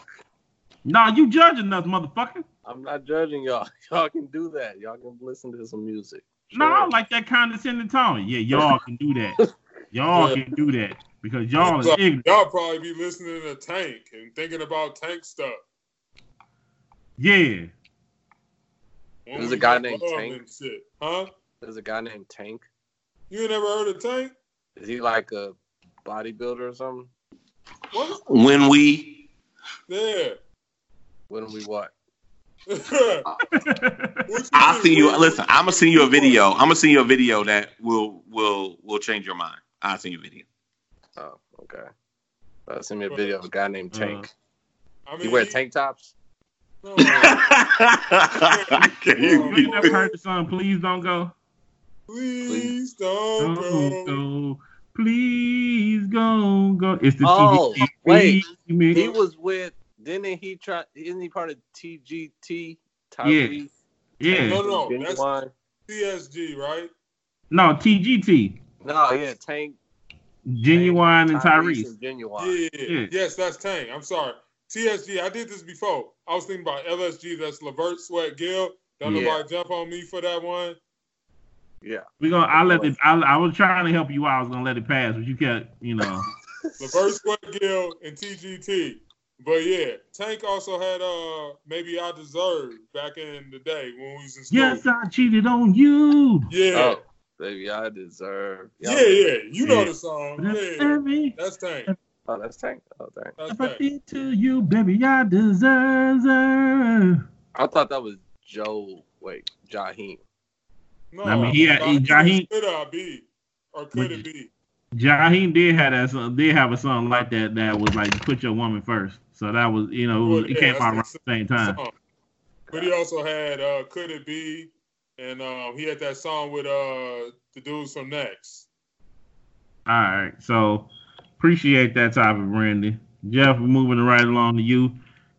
Nah, you judging us, motherfucker. I'm not judging y'all. Y'all can do that. Y'all can listen to some music. Nah, I like that condescending tone. Yeah, y'all can do that. Y'all can do that because y'all is So, ignorant. y'all probably be listening to Tank and thinking about Tank stuff. Yeah. When There's a guy named Tank. Shit. Huh? There's a guy named Tank. You ain't never heard of Tank? Is he like a bodybuilder or something? What? When we Yeah. When we what? What I'll mean, see you. Listen, I'm gonna send you a video. I'm gonna send you a video that will will will change your mind. I'll send you a video. Oh, okay. Uh, send me a video of a guy named Tank. I mean, You wear tank tops? no, Can you you- never heard the song Please Don't Go? Please don't Don't go. go. Please go go. It's the Oh, TGT wait. remix. He was with. Didn't he try? Isn't he part of TGT? Yeah. Tyrese, Yeah. No, no, Ginuwine? that's- CSG, right? No, TGT. No, yeah, Tank. Ginuwine and Tyrese. and Ginuwine. Yeah. Yeah. Yes, that's Tank. I'm sorry. TSG, I did this before. I was thinking about LSG, that's Levert Sweat Gill. Don't Yeah. nobody jump on me for that one. Yeah. We gonna. I let it. I, I was trying to help you out. I was gonna let it pass, but you kept. You know. Levert Sweat Gill and TGT. But yeah, Tank also had uh maybe I deserve back in the day when we was in school. yes, I cheated on you. Yeah. Oh, baby, I deserve. yeah, yeah. You know Yeah. the song. But Yeah. That's Tank. Oh, that's Tank. Oh, dang. That's if I Tank. did to you, baby, I deserve. I thought that was Joe. Wait, Jaheim. No, I mean, he had- he- Jaheim- Could I be? Or could it be? Jaheim did have that song, did have a song like that that was like put your woman first. So that was you know it, was, Well, it yeah, came out the around the same time. Song. But he also had uh Could It Be? And um, he had that song with uh the dudes from Next. All right, so appreciate that topic, Randy. Jeff, we're moving right along to you.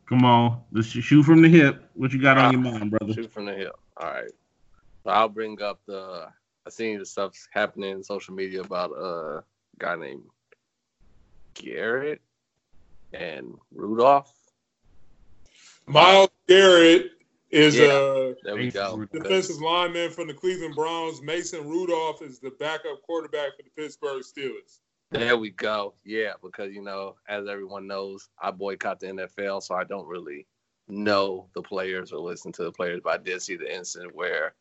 Come on, let's shoot from the hip. What you got on your mind, brother? Shoot from the hip. All right. So I'll bring up the. I seen the stuff happening in social media about a guy named Garrett and Rudolph. Myles Garrett is Yeah. a There we go. Defensive lineman from the Cleveland Browns. Mason Rudolph is the backup quarterback for the Pittsburgh Steelers. There we go. Yeah, because you know, as everyone knows, I boycott the NFL, so I don't really know the players or listen to the players. But I did see the incident where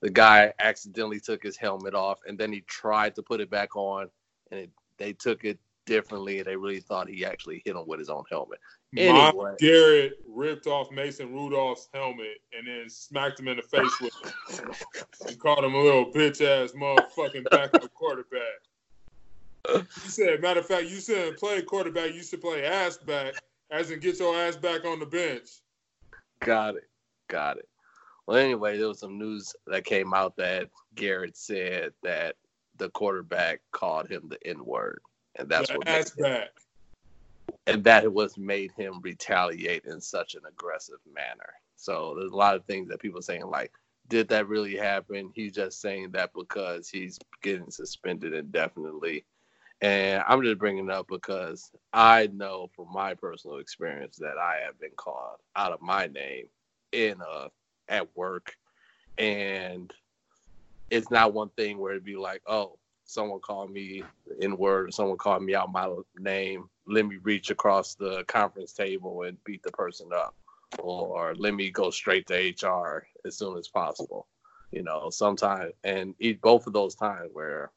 the guy accidentally took his helmet off, and then he tried to put it back on, and it, they took it differently, and they really thought he actually hit him with his own helmet. Anyway. Myles Garrett ripped off Mason Rudolph's helmet and then smacked him in the face with it and called him a little bitch ass motherfucking backup quarterback. You said, matter of fact, you shouldn't play quarterback. You should play ass back, as in get your ass back on the bench. Got it. Got it. Well, anyway, there was some news that came out that Garrett said that the quarterback called him the N word, and that's The what ass made him, and that was made him retaliate in such an aggressive manner. So there's a lot of things that people are saying like, did that really happen? He's just saying that because he's getting suspended indefinitely. And I'm just bringing it up because I know from my personal experience that I have been called out of my name in uh at work, and it's not one thing where it'd be like, oh, someone called me in word, someone called me out my name. Let me reach across the conference table and beat the person up, or let me go straight to HR as soon as possible. You know, sometimes, and eat both of those times where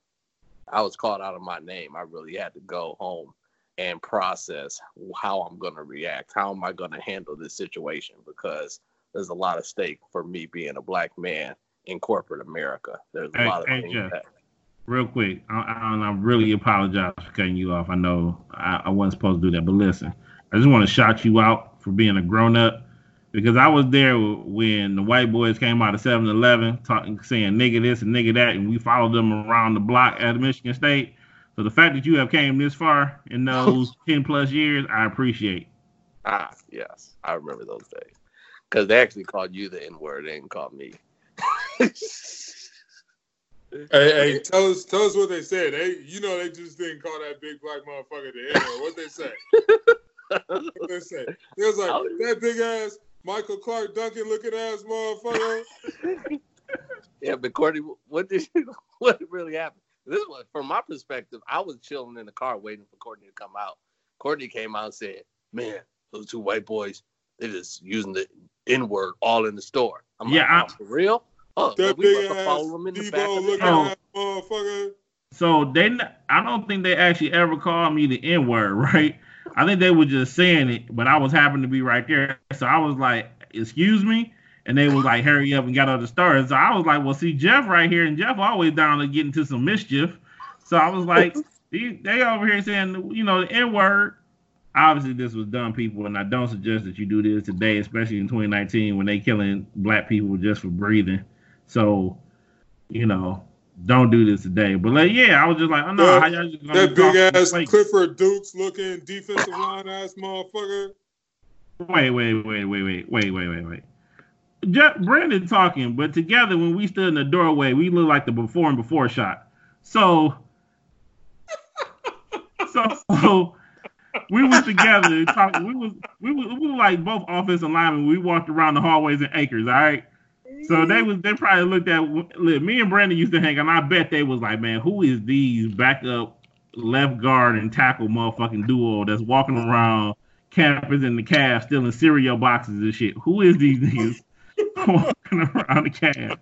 I was called out of my name, I really had to go home and process how I'm going to react. How am I going to handle this situation? Because there's a lot of stake for me being a black man in corporate America. There's a Hey, lot of hey, things Jeff. that. Real quick, I, I, I really apologize for cutting you off. I know I, I wasn't supposed to do that, but listen, I just want to shout you out for being a grown up because I was there when the white boys came out of 7 Eleven talking, saying nigga this and nigga that, and we followed them around the block at Michigan State. So the fact that you have came this far in those 10 plus years, I appreciate. Ah, yes, I remember those days. Because they actually called you the N word, they didn't call me. Hey, hey, tell us, tell us what they said. They, you know, they just didn't call that big black motherfucker the N word. What they say? What they say? They was like that big ass Michael Clarke Duncan looking ass motherfucker. yeah, but Courtney, what did you, what really happened? This was from my perspective. I was chilling in the car waiting for Courtney to come out. Courtney came out and said, "Man, those two white boys, they just using the N word all in the store." I'm Yeah, like, I- oh, for real? Oh, That we big must have ass followed them in the back of the looking motherfucker. So they, I don't think they actually ever called me the N word, right? I think they were just saying it, but I was happened to be right there, so I was like, "Excuse me," and they was like, "Hurry up and get out of the store." So I was like, "Well, see Jeff right here, and Jeff always down to get into some mischief." So I was like, "They they over here saying, you know, the N word." Obviously, this was dumb people, and I don't suggest that you do this today, especially in 2019 when they killing black people just for breathing. So, you know, don't do this today. But like, yeah, I was just like, oh no, That- how y'all just gonna That big ass Clifford Dukes looking defensive line ass motherfucker. Wait, wait, wait, wait, wait, wait, wait, wait, wait. Jeff, Brandon talking, but together when we stood in the doorway, we looked like the before and before shot. So, so, so we was together talking. We was we was we were like both offensive linemen. We walked around the hallways in acres. All right. So they mm-hmm. was they probably looked at look, me and Brandon used to hang, and I bet they was like, man, who is these backup left guard and tackle motherfucking duo that's walking around campus in the cab stealing cereal boxes and shit? Who is these niggas walking around the cab?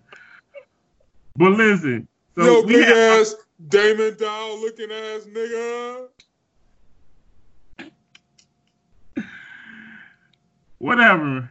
But listen, so Yo, we big had, ass Damon Dow looking ass nigga. Whatever.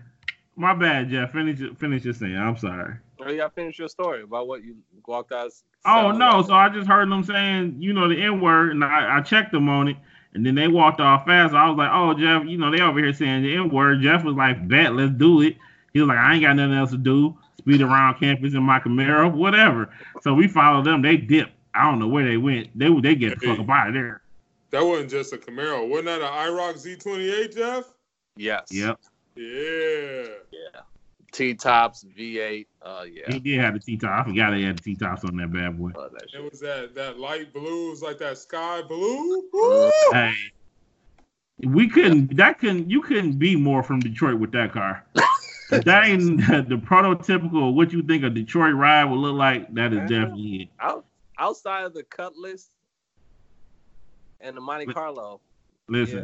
My bad, Jeff. Finish finish your saying. I'm sorry. Oh, yeah, finish your story about what you walked out. Oh no! So I just heard them saying, you know, the N word, and I, I checked them on it, and then they walked off fast. I was like, oh Jeff, you know, they over here saying the N word. Jeff was like, bet, let's do it. He was like, I ain't got nothing else to do. Speed around campus in my Camaro, whatever. So we followed them. They dipped. I don't know where they went. They they get the fuck up out of there. That wasn't just a Camaro. Wasn't that an IROC Z28, Jeff? Yes. Yep. Yeah. Yeah. T tops V8. Uh, yeah. He did have the T top. I forgot he had the T tops on that bad boy. That It was that that light blue, it was like that sky blue. Woo! Hey, we couldn't. That couldn't. You couldn't be more from Detroit with that car. If that ain't the prototypical what you think a Detroit ride would look like. That is Yeah. definitely it. Out, outside of the Cutlass and the Monte Carlo. Listen,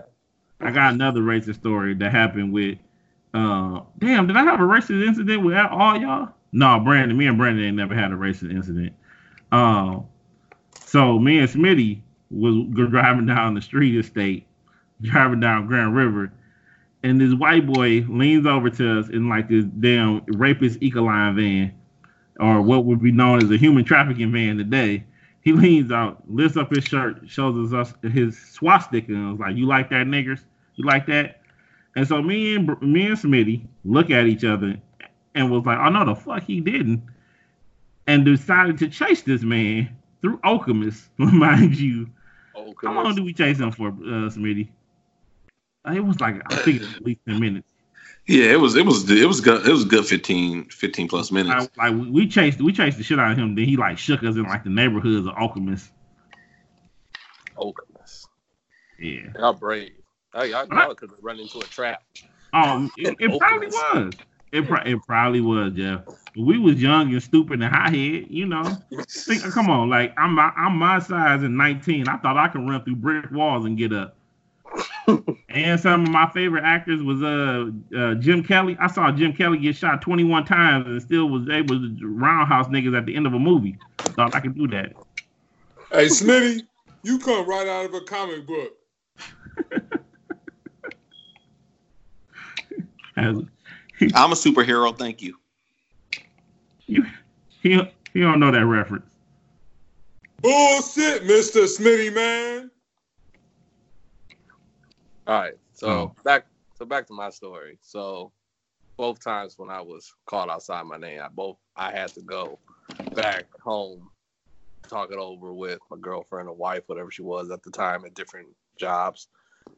Yeah. I got another racing story that happened with. Uh, damn, did I have a racist incident with all y'all? No, Brandon. Me and Brandon ain't never had a racist incident. Um, so me and Smitty was driving down the street estate, driving down Grand River, and this white boy leans over to us in like this damn rapist Econoline van, or what would be known as a human trafficking van today. He leans out, lifts up his shirt, shows us his swastika, and was like, "You like that, niggers? You like that?" And so me and me and Smitty look at each other and was like, "Oh no, the fuck he didn't," and decided to chase this man through Okemos, mind you. Oh, How long did we chase him for, uh, Smitty? Uh, It was like I think it was at least ten minutes. Yeah, it was it was it was good it was good 15, 15 plus minutes. Like, like we chased we chased the shit out of him. Then he like shook us in like the neighborhoods of Okemos. Goodness. Yeah. Y'all brave. Oh, y'all, y'all could have run into a trap. Um, it, it probably was. It, pro- it probably was, Jeff. We was young and stupid and high head, you know. Think, come on, like I'm my, I'm my size and 19. I thought I could run through brick walls and get up. and some of my favorite actors was uh, uh Jim Kelly. I saw Jim Kelly get shot 21 times and still was able to roundhouse niggas at the end of a movie. Thought I could do that. Hey, Smitty, you come right out of a comic book. As, I'm a superhero, thank you. you, he, he don't know that reference. Bullshit, Mr. Smitty, man. All right. So Oh. back so back to my story. So both times when I was called outside my name, I both I had to go back home, talk it over with my girlfriend or wife, whatever she was at the time at different jobs.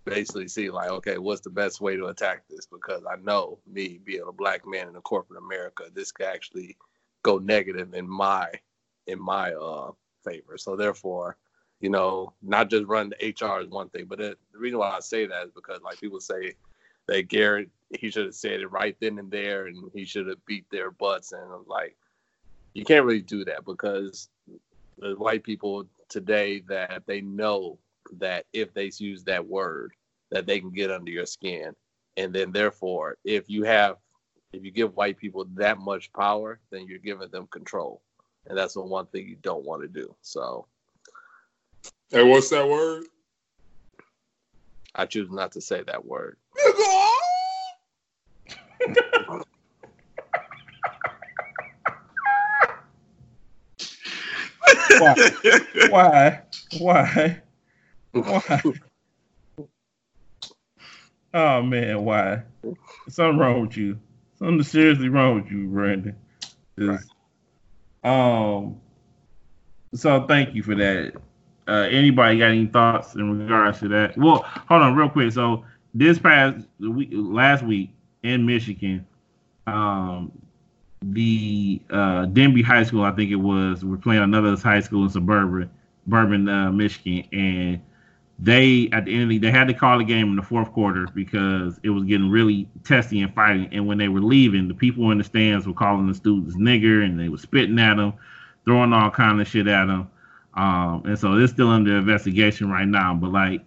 Basically see like, okay, what's the best way to attack this? Because I know me being a black man in a corporate America, this could actually go negative in my in my uh favor. So therefore, you know, not just run the HR is one thing, but it, the reason why I say that is because like people say that Garrett he should have said it right then and there, and he should have beat their butts, and I'm like, you can't really do that because the white people today that they know that if they use that word, that they can get under your skin, and then therefore, if you have if you give white people that much power, then you're giving them control, and that's the one thing you don't want to do. So. Hey, what's that word? I choose not to say that word. Why? Why? Why? Oh man, why? Something wrong with you. Something seriously wrong with you, Brandon. Just- Um. So thank you for that. Uh, anybody got any thoughts in regards to that? Well, hold on, real quick. So this past week, last week in Michigan, um, the uh, Denby High School, I think it was, we're playing another high school in suburban, suburban uh, Michigan, and they at the end of the, they had to call the game in the fourth quarter because it was getting really testy and fighting. And when they were leaving, the people in the stands were calling the students nigger, and they were spitting at them, throwing all kind of shit at them. Um, and so it's still under investigation right now. But like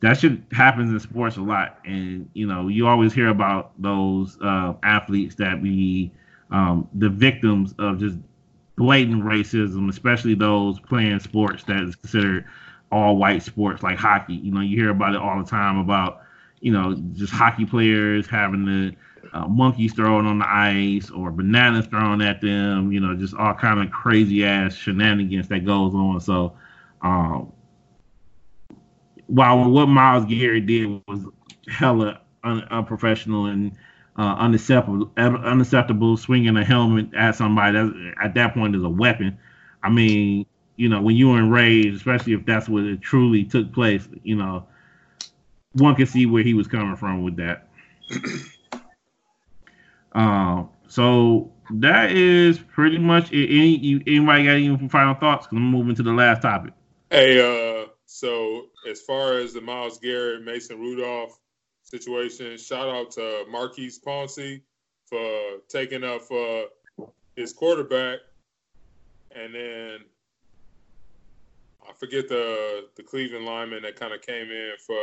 that shit happens in sports a lot, and you know you always hear about those uh, athletes that be um, the victims of just blatant racism, especially those playing sports that is considered all white sports like hockey. You know, you hear about it all the time about, you know, just hockey players having the uh, monkeys thrown on the ice or bananas thrown at them, you know, just all kind of crazy ass shenanigans that goes on. So, um, while what Myles Garrett did was hella un- unprofessional and uh, unacceptable, unacceptable, swinging a helmet at somebody that at that point is a weapon. I mean, you know, when you're enraged, especially if that's what it truly took place, you know, one can see where he was coming from with that. Um, So that is pretty much it. Any you, anybody got any final thoughts? Cause I'm moving to the last topic. Hey, uh, so as far as the Myles Garrett, Mason Rudolph situation, shout out to Maurkice Pouncey for taking up uh, his quarterback, and then I forget the the Cleveland lineman that kind of came in for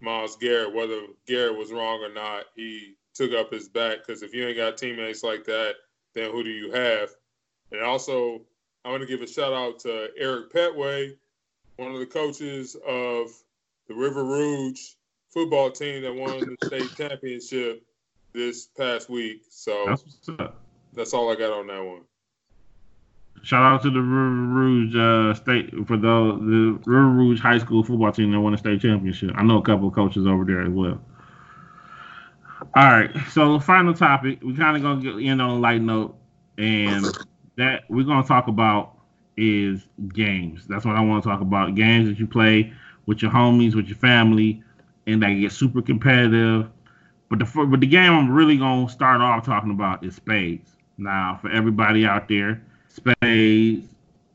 Myles Garrett. Whether Garrett was wrong or not, he took up his back because if you ain't got teammates like that, then who do you have? And also, I want to give a shout out to Eric Petway, one of the coaches of the River Rouge football team that won the state championship this past week. So That's that's all I got on that one. Shout out to the River Rouge uh, state for the the River Rouge high school football team that won the state championship. I know a couple of coaches over there as well. All right, so final topic. We kind of gonna get in on a light note, and that we're gonna talk about is games. That's what I want to talk about. Games that you play with your homies, with your family, and that get super competitive. But the but the game I'm really gonna start off talking about is spades. Now, for everybody out there, spades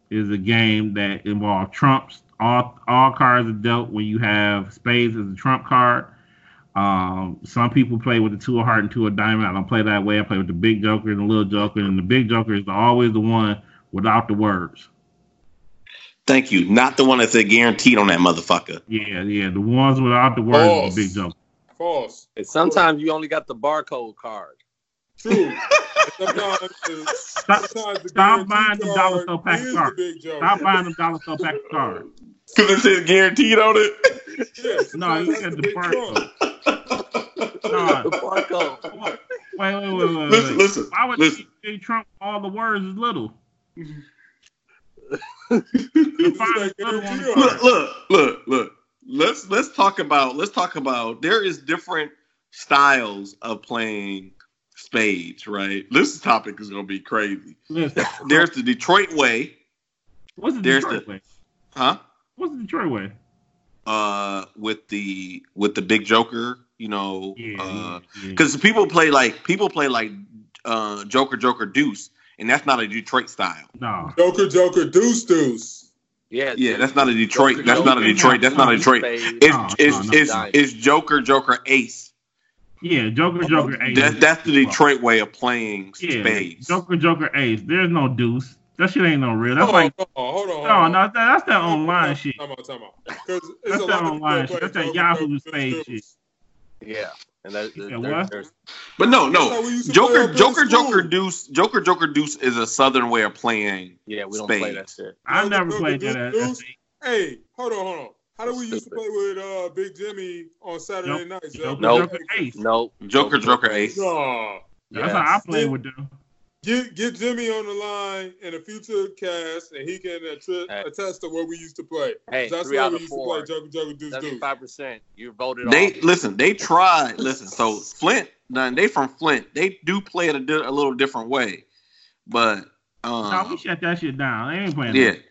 is a game that involves trumps. All all cards are dealt when you have spades as a trump card. Um, some people play with the two of heart and two of diamond. I don't play that way. I play with the big joker and the little joker, and the big joker is always the one without the words. Thank you. Not the one that's said guaranteed on that motherfucker. Yeah, yeah, the ones without the words False. is the big joker. False. And sometimes you only got the barcode card. True. sometimes the, sometimes the stop buying the dollar store pack is card. the big joke. Stop buying them dollar store pack of cards. Because it says guaranteed on it. Yeah, No, you that's said the the barcode. No, the barcode. wait, wait, wait, wait, wait. Listen, listen, Why would listen. they trump all the words is little? Like little guaranteed one. look, look, look, look. Let's let's talk about let's talk about there is different styles of playing spades, right? This topic is gonna be crazy. There's the Detroit way, what's the there's Detroit the- way? huh? What's the Detroit way? Uh, with the with the big Joker, you know, Yeah, uh, yeah, yeah. because people play like people play like uh Joker, Joker, Deuce, and that's not a Detroit style. no. Joker, Joker, Deuce, Deuce. Yeah, Yeah, that's not a Detroit. Joker, That's not a Detroit. That's not a Detroit. It's No, it's no, no. it's it's Joker, Joker, Ace. Yeah, Joker, Joker, Ace. That, that's the Detroit way of playing yeah, spades. Joker, Joker, Ace. There's no deuce. That shit ain't no real. That's hold like on, hold on, hold no, on. no, that, that's that online shit. Time out, time out. It's That's a that online shit. That's that Yahoo Joker, spade shit. Yeah, and that, You there- said what? But no, no. we used to play Joker, Joker. Joker, Deuce, Joker, Joker, Deuce is a southern way of playing. yeah, we don't play that Spades. shit. I Joker, never played that. Deuce, At, Deuce. Hey, hold on, hold on. How do we used to play with uh, Big Jimmy on Saturday Joker, nights? Joker, Nope. Joker, Ace. Nope. Joker, Joker, Ace. No. That's how I played with them. Get get Jimmy on the line in a future cast, and he can attri- Hey. attest to what we used to play. Hey, That's three why out we of used four. to play Joker, Joker, Deuce, Deuce. Seventy-five percent. You voted They off. listen. They tried. Listen. So Flint, none. They from Flint. They do play it a, di- a little different way, but No, we um, shut that shit down. They ain't playing. yeah, that.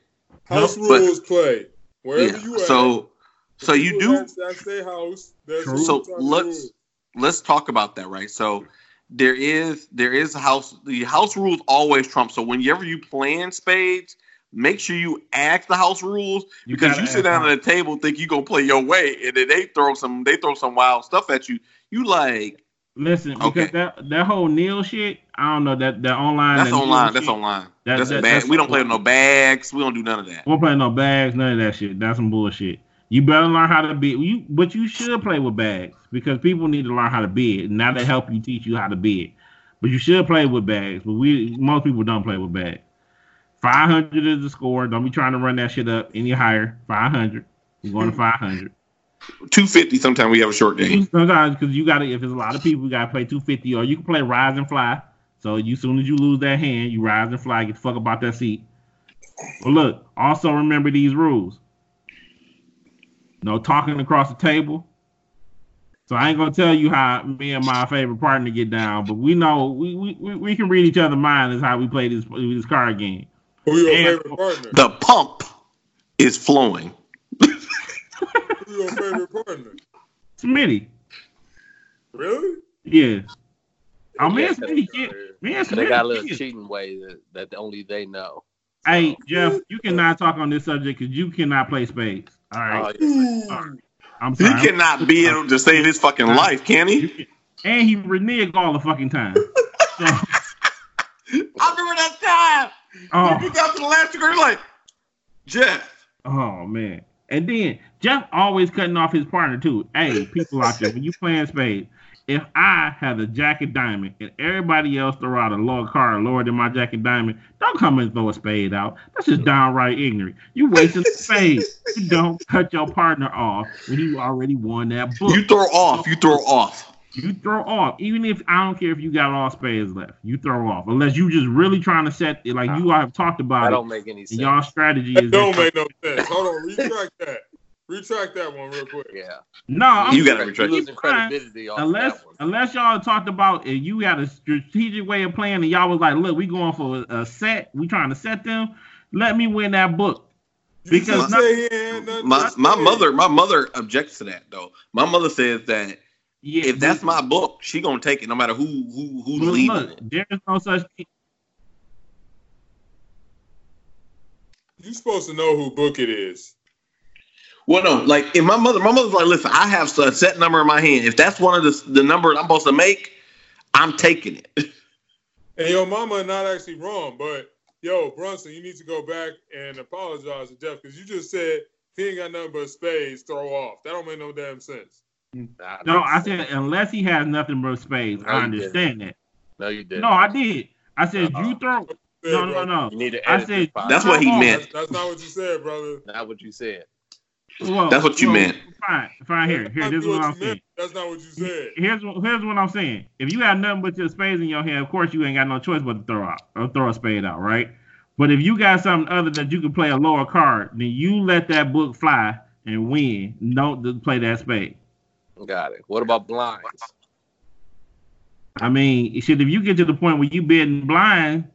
House But- rules play wherever yeah. you at. So, so you do. That's, that's their house. That's So we try to let's- do. let's talk about that, right? So there is there is a house the house rules always trump. So whenever you plan spades, make sure you ask the house rules You because you sit down how- at a table think you gonna play your way, and then they throw some they throw some wild stuff at you. You like Listen, because Okay. that that whole Neil shit, I don't know that that online. that's that Neil online. That's shit, online. That- that's that- bad. that's- we don't play with no bags. We don't do none of that. We don't play no bags, none of that shit. That's some bullshit. You better learn how to bid. You, but you should play with bags because people need to learn how to bid. Now they help you teach you how to bid. But you should play with bags. But we most people don't play with bags. Five hundred is the score. Don't be trying to run that shit up any higher. Five hundred. You're going to five hundred. Two fifty. Sometimes we have a short game. Sometimes because you got to, if it's a lot of people, you got to play 250, or you can play rise and fly. So you, soon as you lose that hand, you rise and fly, get the fuck about that seat. But look, also remember these rules. No talking across the table. So I ain't gonna tell you how me and my favorite partner get down, but we know we we, we, we can read each other's mind is how we play this this card game. Who your And- favorite partner? The pump is flowing. Who your favorite partner? Smitty, Really? yeah. Oh, man, Yeah, Smith, 'cause yeah. Man, They got a little Smith, cheating way that, that only they know. Hey, oh, Jeff, you cannot talk on this subject because you cannot play spades. All right. Oh, All right. I'm He cannot be able to save his fucking life, can he? And he reneged all the fucking time. So, I remember that time. oh, You got to the last degree, like Jeff. oh man. And then Jeff always cutting off his partner too. Hey, people out there, when you playing spades, if I have a jacket diamond and everybody else throw out a lower card lower than my jacket diamond, don't come and throw a spade out. That's just downright ignorant. You wasting the spade. You don't cut your partner off when you already won that book. You throw off. You throw off. You throw off, even if I don't care if you got all spades left, you throw off. Unless you just really trying to set it, like you all have talked that about it. don't make any sense. y'all strategy That is don't that- make no sense. Hold on, retract that. Retract that one real quick. Yeah, no. I'm You gotta You're retract. losing credibility off unless that one. unless y'all talked about and you had a strategic way of playing and y'all was like, look, we going for a, a set, we trying to set them. Let me win that book. Because just say he My my mother my mother objects to that though. My mother says that Yeah, if that's my book, she gonna take it no matter who who who's but leading. look, there's no such thing. You supposed to know who book it is. Well, no, like if my mother, my mother's like, listen, I have a set number in my hand. If that's one of the the numbers I'm supposed to make, I'm taking it. And your mama not actually wrong, but yo, Brunson, you need to go back and apologize to Jeff because you just said he ain't got nothing but spades, throw off. That don't make no damn sense. Nah, No, I said unless he has nothing but spades. No, I you understand that. no, you did. No, I did. I said Uh-uh. you throw. No, no, no. You need to I said- this. That's what he meant. That's, that's not what you said, brother. Not what you said. Well, That's what you well, meant. Fine, fine. Here, here. This is what I'm you saying. That's not what you said. Here's what here's what I'm saying. If you got nothing but your spades in your hand, of course you ain't got no choice but to throw out or throw a spade out, right? But if you got something other that you can play a lower card, then you let that book fly and win. Don't play that spade. Got it. What about blinds? I mean, shit. If you get to the point where you bidding blind,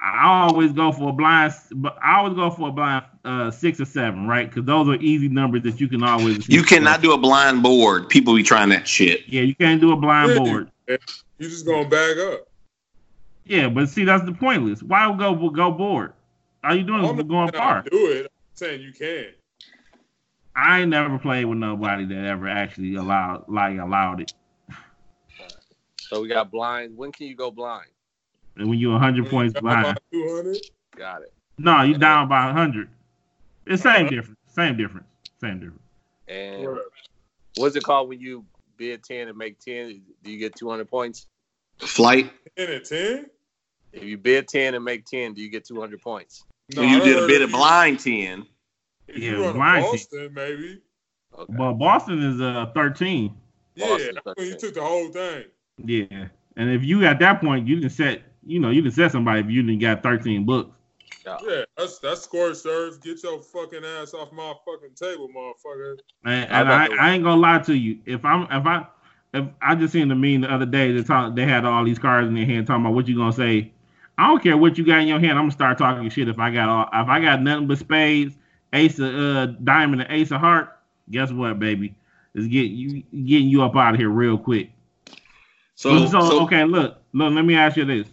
I always go for a blind. But I always go for a blind uh, six or seven, right? Because those are easy numbers that you can always. You cannot do a blind board. People be trying that shit. Yeah, you can't do a blind Really? board. You just gonna bag up. Yeah, but see, that's the pointless. Why would go go board? All you doing I'm is going saying far. Do it. I'm saying you can. I ain't never played with nobody that ever actually allowed like allowed it. So we got blind. When can you go blind? And when you're hundred points blind? Two hundred. Got it. no, you're down by hundred. It's same difference. Same difference. Same difference. And what's it called when you bid ten and make ten? Do you get two hundred points? Flight. Ten and ten. If you bid ten and make ten, do you get two hundred points? when you did a heard bit of blind ten. If Yeah, you run blind a ten. Maybe. Okay. But Boston is uh thirteen. Yeah, when you took the whole thing. Yeah, and if you at that point, you can set. You know, you can set somebody if you didn't got thirteen books. Yeah, that's that's score serves. Get your fucking ass off my fucking table, motherfucker. And, I and I, I ain't gonna lie to you. If I'm if I if I just seen the meme the other day, they talk they had all these cards in their hand talking about what you gonna say. I don't care what you got in your hand. I'm gonna start talking shit if I got all if I got nothing but spades, ace of uh, diamond, and ace of heart. Guess what, baby? It's getting you getting you up out of here real quick. So, so, so okay, look, look. Let me ask you this: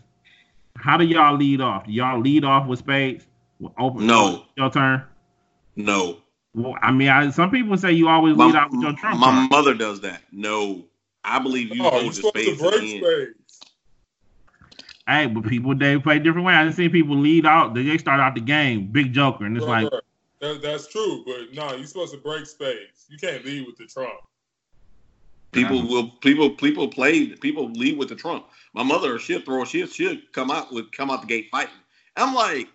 How do y'all lead off? Do y'all lead off with spades? Open. No. Your turn. no. Well, I mean, I, some people say you always My, lead off with your trump my card. mother does that. No. I believe you oh, hold you're the supposed to spades break in the end. spades. Hey, but people they play different way. I didn't see people lead out. They start out the game big joker, and it's Right, like right. That, that's true, but no, you're supposed to break spades. You can't lead with the trump. People will people people play people lead with the trump. My mother she'll throw she'll she'll come out with come out the gate fighting. I'm like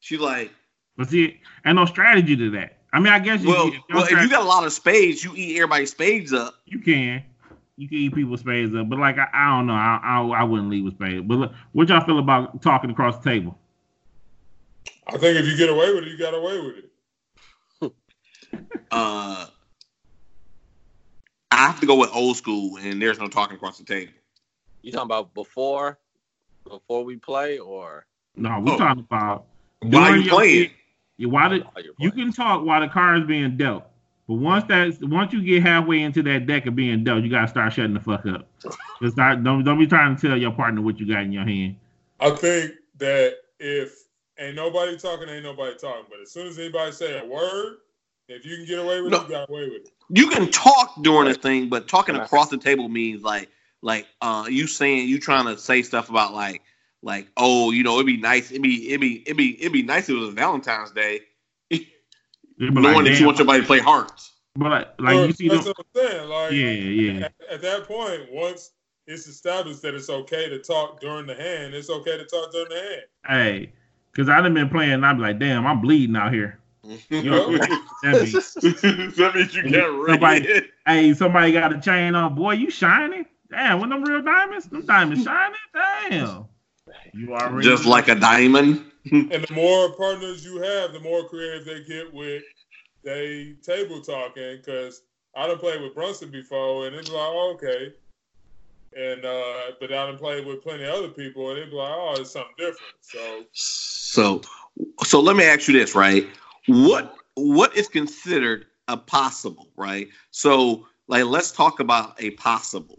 she's like but see, ain't no strategy to that. I mean, I guess you, well if your well if you got a lot of spades you eat everybody's spades up. you can. You can eat people's spades up, but like I, I don't know, I, I I wouldn't leave with spades. But look, what y'all feel about talking across the table? I think if you get away with it, you got away with it. Uh, I have to go with old school and there's no talking across the table. You talking about before, before we play, or No, we're Oh. talking about Why you your- playing? you- Why did while you're you playing? can talk while the card is being dealt? But once that once you get halfway into that deck of being dealt, you gotta start shutting the fuck up. Just start, don't don't be trying to tell your partner what you got in your hand. I think that if ain't nobody talking, ain't nobody talking. But as soon as anybody say a word, if you can get away with No. it, you got away with it. You can talk during a thing, but talking Right. across the table means like like uh you saying you trying to say stuff about like like oh you know it'd be nice it'd be it'd be it'd be it'd be nice if it was Valentine's Day It'd be knowing like, that damn. you want somebody to play hearts. But like, like Or- you see that's them, what I'm saying. Like, yeah, yeah. At, at that point, once it's established that it's okay to talk during the hand, it's okay to talk during the hand. Hey, because I done been playing, and I'm like, damn, I'm bleeding out here. You know, that means, that means you can't read Somebody- it. hey, somebody got a chain on, boy, you shining. Damn, when them real diamonds, them diamonds shining. Damn, you already Just like a diamond. And the more partners you have, the more creative they get with they table talking. Because I done played with Brunson before, and it's like, oh, okay. And uh, but I done played with plenty of other people, and it's like, oh, it's something different. So So, so let me ask you this, right? What what is considered a possible, right? So, like, let's talk about a possible.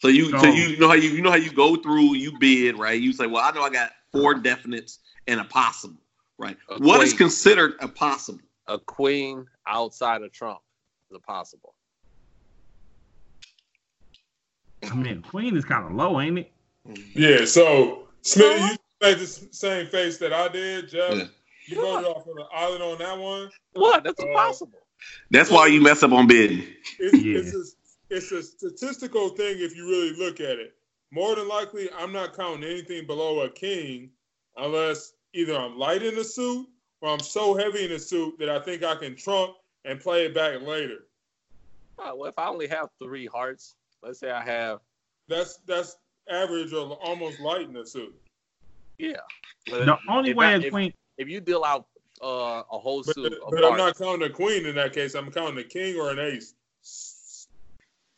So you so So- you know how you you know how you go through you bid, right? You say, well, I know I got four definites and a possible, right? A What is queen. considered a possible? A queen outside of Trump is a possible. I mean, Queen is kind of low, ain't it? yeah, so Smith, you made the same face that I did, Jeff. Yeah. You voted off on the island on that one. What? That's Uh, impossible. That's why you mess up on bidding. It's, Yeah. it's, a, it's a statistical thing if you really look at it. More than likely, I'm not counting anything below a king unless either I'm light in the suit or I'm so heavy in the suit that I think I can trump and play it back later. Oh, well, if I only have three hearts, let's say I have, That's that's average or almost light in the suit. yeah. The only if way I- a if, Queen, if you deal out uh, a whole suit of but I'm not counting a queen in that case. I'm counting a king or an ace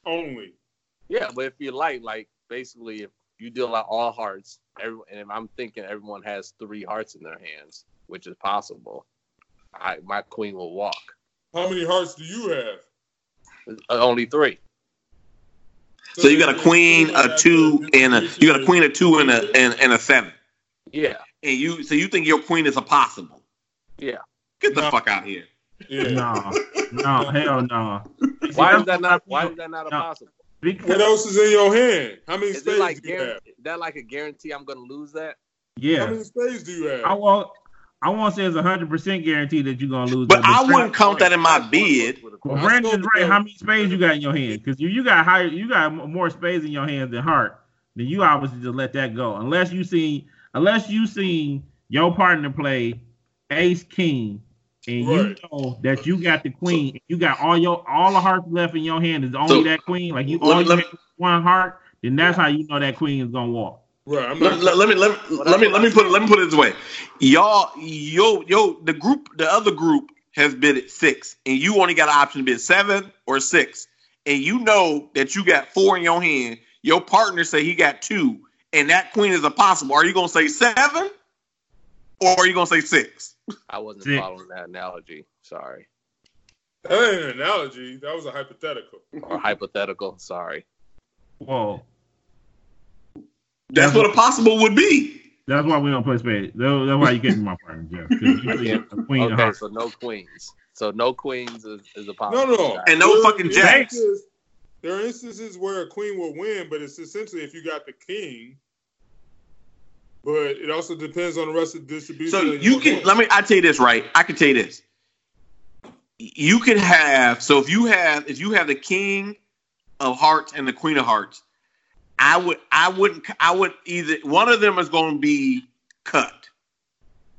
only. yeah, but if you like, like basically, if you deal out all hearts, every, and if I'm thinking everyone has three hearts in their hands, which is possible, I my queen will walk. How many hearts do you have? Uh, only three. So you got a queen, a two, and a you got a queen, a two, and a and, and a seven. Yeah, And you so you think your queen is a possible? yeah. Get the No. fuck out here. Yeah. no, no, hell no. Why is that not? Why is that not a no. possible? What else is in your hand? How many Is spades like do you have? is that like a guarantee I'm gonna lose that? Yeah. How many spades do you have? I won't. I won't say it's a hundred percent guarantee that you're gonna lose. But that, I wouldn't count that in my bid. Well, Brandon's right. How many spades you got in your hand? Because you, you got higher, you got more spades in your hands than heart. Then you obviously just let that go. Unless you see, unless you seen your partner play Ace King, and Right. you know that you got the queen, you got all your all the hearts left in your hand is only So- that queen. Like you only me- have one heart. Then that's how you know that queen is gonna walk. Right. Let, not. let- let me let me let me let me put it let me put it this way. Y'all, yo yo, the group, the other group has bid at six, and you only got an option to bid seven or six, and you know that you got four in your hand. Your partner say he got two, and that queen is a possible. Are you gonna say seven, or are you gonna say six? I wasn't Six. following that analogy. Sorry, That ain't an analogy. That was a hypothetical. or hypothetical. Sorry. Whoa, That's what a possible would be. that's why we don't play spades. That- That's why you get my partner, Jeff. 'cause you see a queen Okay, so no queens. So no queens is, is a No, possible. no. And no fucking there jacks. is- There are instances where a queen will win, but it's essentially if you got the king. But it also depends on the rest of the distribution. So you can hand. let me. I tell you this right. I can tell you this. You can have so if you have if you have the king of hearts and the queen of hearts, I would I wouldn't I would either one of them is going to be cut,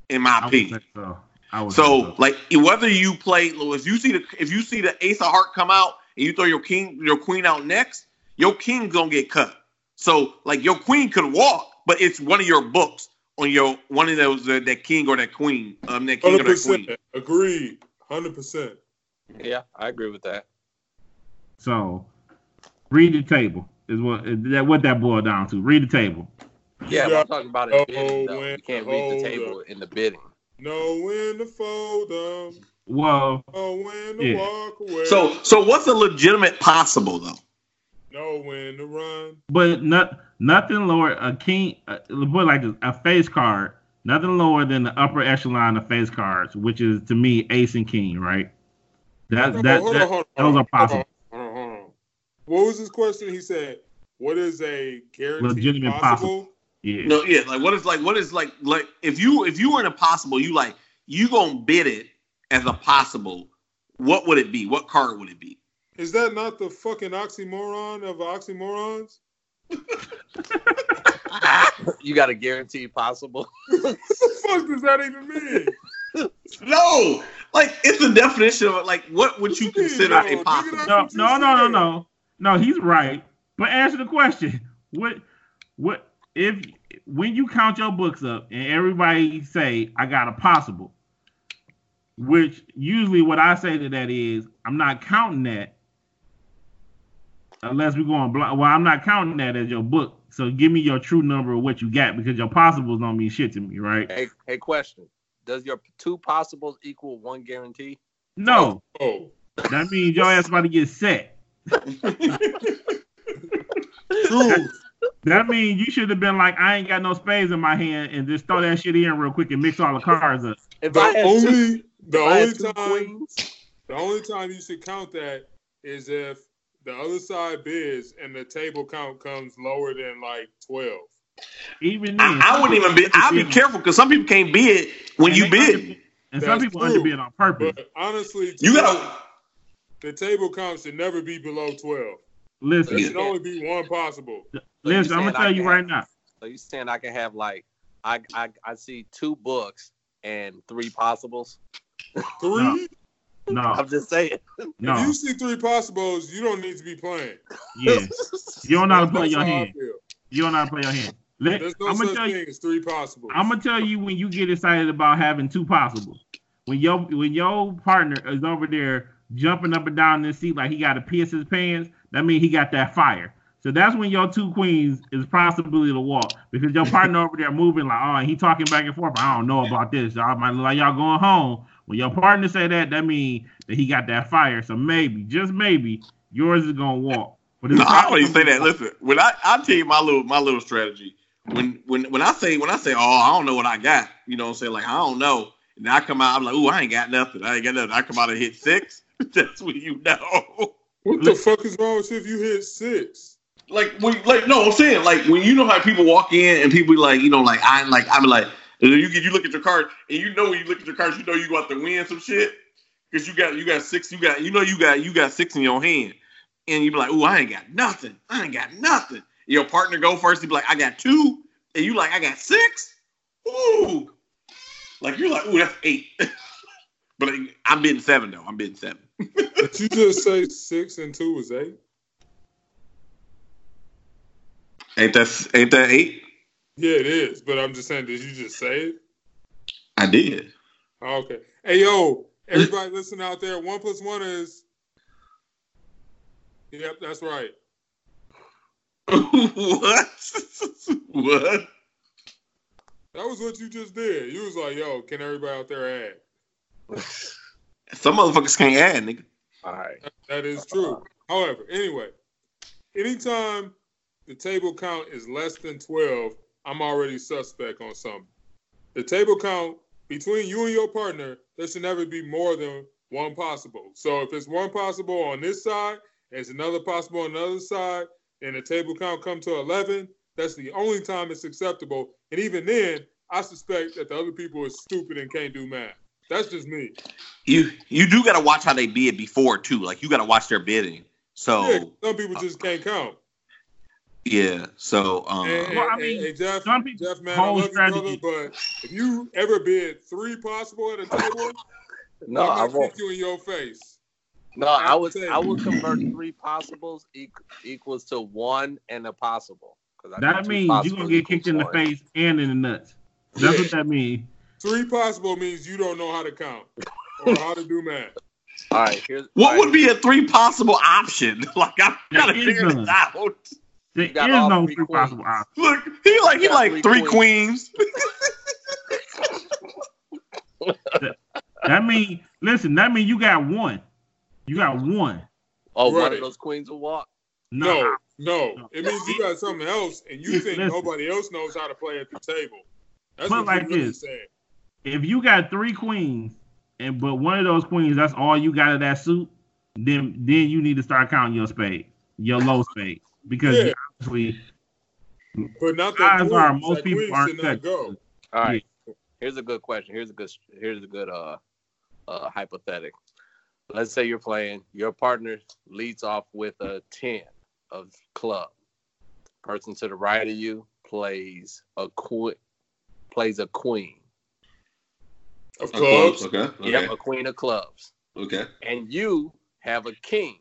in my I would opinion. think so. I would think So like whether you play if you see the if you see the ace of heart come out and you throw your king your queen out next, your king's gonna get cut. So like your queen could walk, but it's one of your books on your one of those uh, that king or that queen um that king or Hundred that queen. percent agreed. Hundred percent. Yeah, I agree with that. So, read the table is what is that what that boiled down to. Read the table. Yeah, but I'm talking about it Oh, bidding though. You can't read the table up. in the bidding. Know when to fold them. Well, Know when to Yeah. walk away. So so what's a legitimate possible though? know when to run. but not nothing lower. A king, uh, put like this, a face card. Nothing lower than the upper echelon of face cards, which is to me ace and king, right? That No, that, hold that on, hold on, those are possible. Hold on, hold on. What was his question? He said, "What is a guaranteed Legitimate possible?" yeah. No, yeah, like what is like what is like like if you if you were in a possible, you like you gonna bid it as a possible. What would it be? What card would it be? Is that not the fucking oxymoron of oxymorons? You got a guaranteed possible. what the fuck does that even mean? No, like it's the definition of like what would you What you mean, consider no? a possible? No, no, no, no, no, no. He's right. But answer the question: What, what if when you count your books up and everybody say I got a possible, which usually what I say to that is I'm not counting that unless we're going blind. Well, I'm not counting that as your book. So give me your true number of what you got because your possibles don't mean shit to me, right? Hey, hey, question: Does your two possibles equal one guarantee? No, Oh, that means your ass about to get set. true. That means you should have been like, I ain't got no spades in my hand, and just throw that shit in real quick and mix all the cards up. If The I had two, only the if only time queens, the only time you should count that is if the other side bids and the table count comes lower than like twelve. Even then, I, I wouldn't even be. I'd be careful because some people can't bid when And you bid. under- and some people true. underbid on purpose. But honestly, You gotta. the table count should never be below twelve. Listen, There should only be one possible. listen, I'm gonna I tell you can right have- now. so you saying I can have like I I I see two books and three possibles. Three. No, I'm just saying. If no, you see three possibles, you don't need to be playing. yeah, you don't know how to play your hand. You don't know how to play your hand. Let, There's no I'm gonna such tell you. thing as three possibles. I'm gonna tell you when you get excited about having two possibles. When your when your partner is over there jumping up and down in the seat like he got to piss his pants, that means he got that fire. So that's when your two queens is possibly to walk because your partner over there moving like, oh, he talking back and forth. I don't know about this. Y'all might look like y'all going home. When your partner say that, that means that he got that fire. So maybe, just maybe, yours is gonna walk. But No, I don't even say probably- that. Listen, when I I tell you my little my little strategy. When when when I say when I say oh I don't know what I got, you know what I'm saying like I don't know, and I come out I'm like ooh I ain't got nothing. I ain't got nothing. I come out and hit six. That's when you know. what the fuck is wrong with you if you hit six? like when like no I'm saying like when you know how people walk in and people be like you know like I'm like I'm like you get you look at your card and you know when you look at your cards you know you got to win some shit. Because you got you got six you got you know you got you got six in your hand. And you be like ooh I ain't got nothing. I ain't got nothing. Your partner go first he be like I got two. And you like I got six? Ooh. Like you're like ooh that's eight. But like, I'm bidding seven though. I'm bidding seven. Did you just say six and two is eight? ain't that ain't that eight Yeah, it is. But I'm just saying, did you just say it? I did Oh, okay. Hey, yo, everybody listening out there. One plus one is. Yep, that's right. what? what? That was what you just did. You was like, yo, can everybody out there add? Some motherfuckers can't add, nigga. All right. That is true. However, anyway, anytime the table count is less than 12, I'm already suspect on something. The table count between you and your partner, there should never be more than one possible. So if it's one possible on this side, and it's another possible on the other side, and the table count come to 11, that's the only time it's acceptable. And even then, I suspect that the other people are stupid and can't do math. That's just me. You you do gotta watch how they bid before too. Like you gotta watch their bidding. So Yeah, some people just can't count. Yeah. So um Hey, Well, I hey, mean, hey, Jeff, some people Jeff, man, I whole love you, brother, but if you ever bid three possible at a table, No, I I'm gonna won't. kick you in your face. No, I would. Table. I would convert three possibles equ- equals to one and a possible. 'Cause I That means you're gonna get kicked in the one. face and in the nuts. That's what that means. Three possible means you don't know how to count or how to do math. All right. Here's what all would right, be a three possible option? Like I gotta figure this out. There is got all no three three possible options. Look, he like he got like three three queens. That means listen, that means you got one. You got one. Oh, one Right. of those queens will walk. No, no. No. It means you got something else, and you think Listen. nobody else knows how to play at the table. That's Put what it like really this. saying. If you got three queens, and but one of those queens, that's all you got of that suit, then then you need to start counting your spade, your low spade, because Yeah. obviously But not that odds queens. are most that people queens aren't should cut. go. All right. Here's a good question. Here's a good. Here's a good uh, uh, hypothetical. Let's say you're playing. Your partner leads off with a ten of club. Person to the right of you plays a queen. Plays a queen. Of Of clubs, clubs. Okay. Okay. Yep, a queen of clubs. Okay. And you have a king,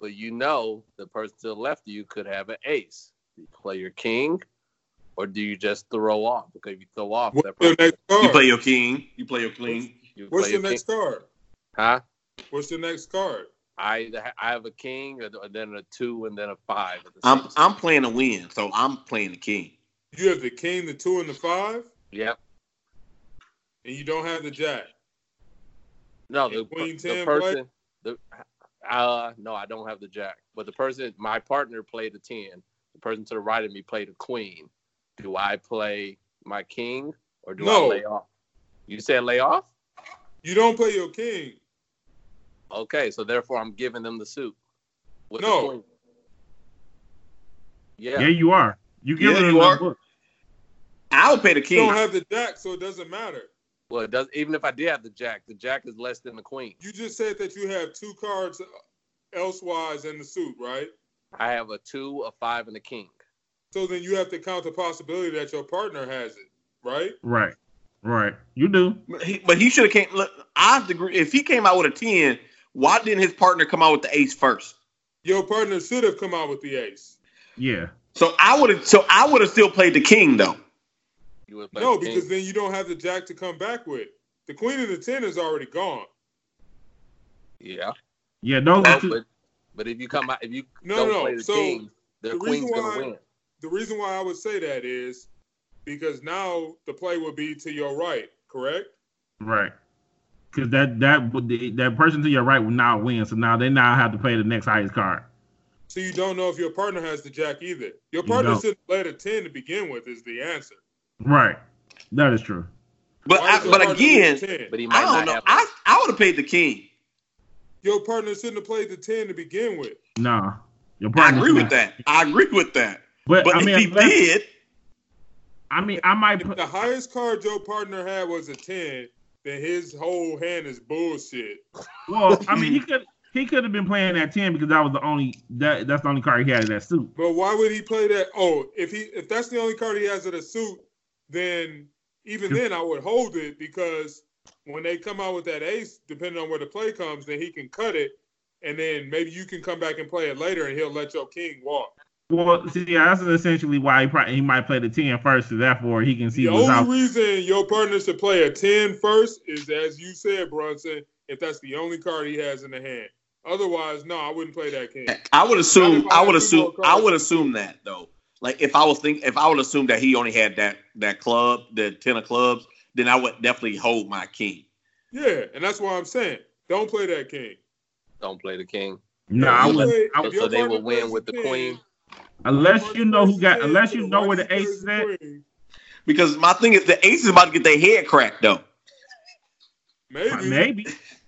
but you know the person to the left of you could have an ace. Do you play your king, or do you just throw off? Because if you throw off, What's that your person, next card? You play your king. You play your king. you What's play your your next king. card? Huh? What's your next card? I I have a king, or, or then a two, and then a five. The I'm same I'm playing to win, so I'm playing the king. You have the king, the two, and the five, Yep. and you don't have the jack. No, And the, queen the 10 person. The uh no, I don't have the jack. But the person, my partner played a ten. The person to the right of me played a queen. Do I play my king or do No. I lay off? You said lay off? You don't play your king. Okay, so therefore I'm giving them the suit. with the No. queen. Yeah. yeah, you are. You give Yeah, it you a are. book. I'll pay the You king. don't have the jack, so it doesn't matter. Well, it does even if I did have the jack, the jack is less than the queen. You just said that you have two cards uh, elsewise in the suit, right? I have a two, a five, and a king. So then you have to count the possibility that your partner has it, right? Right, right. You do. But he, but he should have came. Look, I agree. If he came out with a ten, why didn't his partner come out with the ace first? Your partner should have come out with the ace. Yeah. So I would have. So I would have still played the king though. You would play No, the king. because then you don't have the jack to come back with. The queen of the ten is already gone. yeah. Yeah, No. Oh, are. But but if you come out, if you No, don't no. play the So king, the, the queen's gonna why- win. the reason why I would say that is because now the play would be to your right, correct? Right. Because that that would that person to your right will now win. So now they now have to play the next highest card. So you don't know if your partner has the jack either. Your You partner don't. shouldn't play the ten to begin with. Is the answer? Right. That is true. But I, but again, need the 10? But he I don't not know. have. I I would have paid the king. your partner shouldn't have played the ten to begin with. Nah. Your I agree with should- that. I agree with that. But, But I mean, if he unless- did, I mean, I might If put. the highest card your partner had was a ten, then his whole hand is bullshit. Well, I mean, he could he could have been playing that ten because that was the only that that's the only card he had in that suit. But why would he play that? Oh, if he if that's the only card he has in a suit, then even then I would hold it because when they come out with that ace, depending on where the play comes, then he can cut it, and then maybe you can come back and play it later, and he'll let your king walk. Well, see, yeah, that's essentially why he probably, he might play the ten first, so therefore he can see The what's only out. reason your partner should play a 10 first is, as you said, Brunson, if that's the only card he has in the hand. Otherwise, no, I wouldn't play that king. I would assume. I I would assume. I would assume that though. Like if I was think, if I would assume that he only had that that club, the ten of clubs, then I would definitely hold my king. Yeah, and that's why I'm saying don't play that king. Don't play the king. No, I you would. play- I if would your So they partner will win with the 10, queen. unless you know who got, unless you know where the ace is at. Because my thing is the ace is about to get their head cracked though. Maybe. Maybe,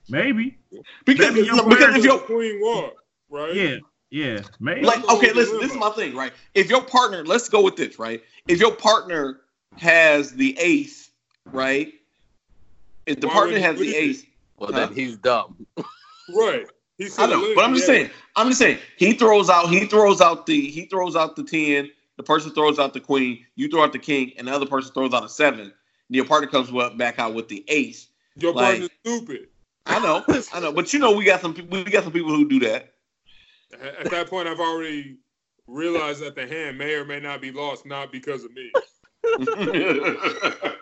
maybe, Because Maybe your because if the your queen walk, right? yeah, yeah, maybe. like okay, listen, this is my thing, right? If your partner, let's go with this, right? If your partner has the ace, right? If the Why partner has the lose ace, Well, Huh? then he's dumb. Right. He I know, but I'm just ace. saying. I'm just saying. He throws out. He throws out the. He throws out the ten. The person throws out the queen. You throw out the king, and the other person throws out a seven. And your partner comes back out with the ace. Your like- partner's stupid. I know. I know. But you know, we got some. We got some people who do that. At at that point, I've already realized that the hand may or may not be lost, not because of me.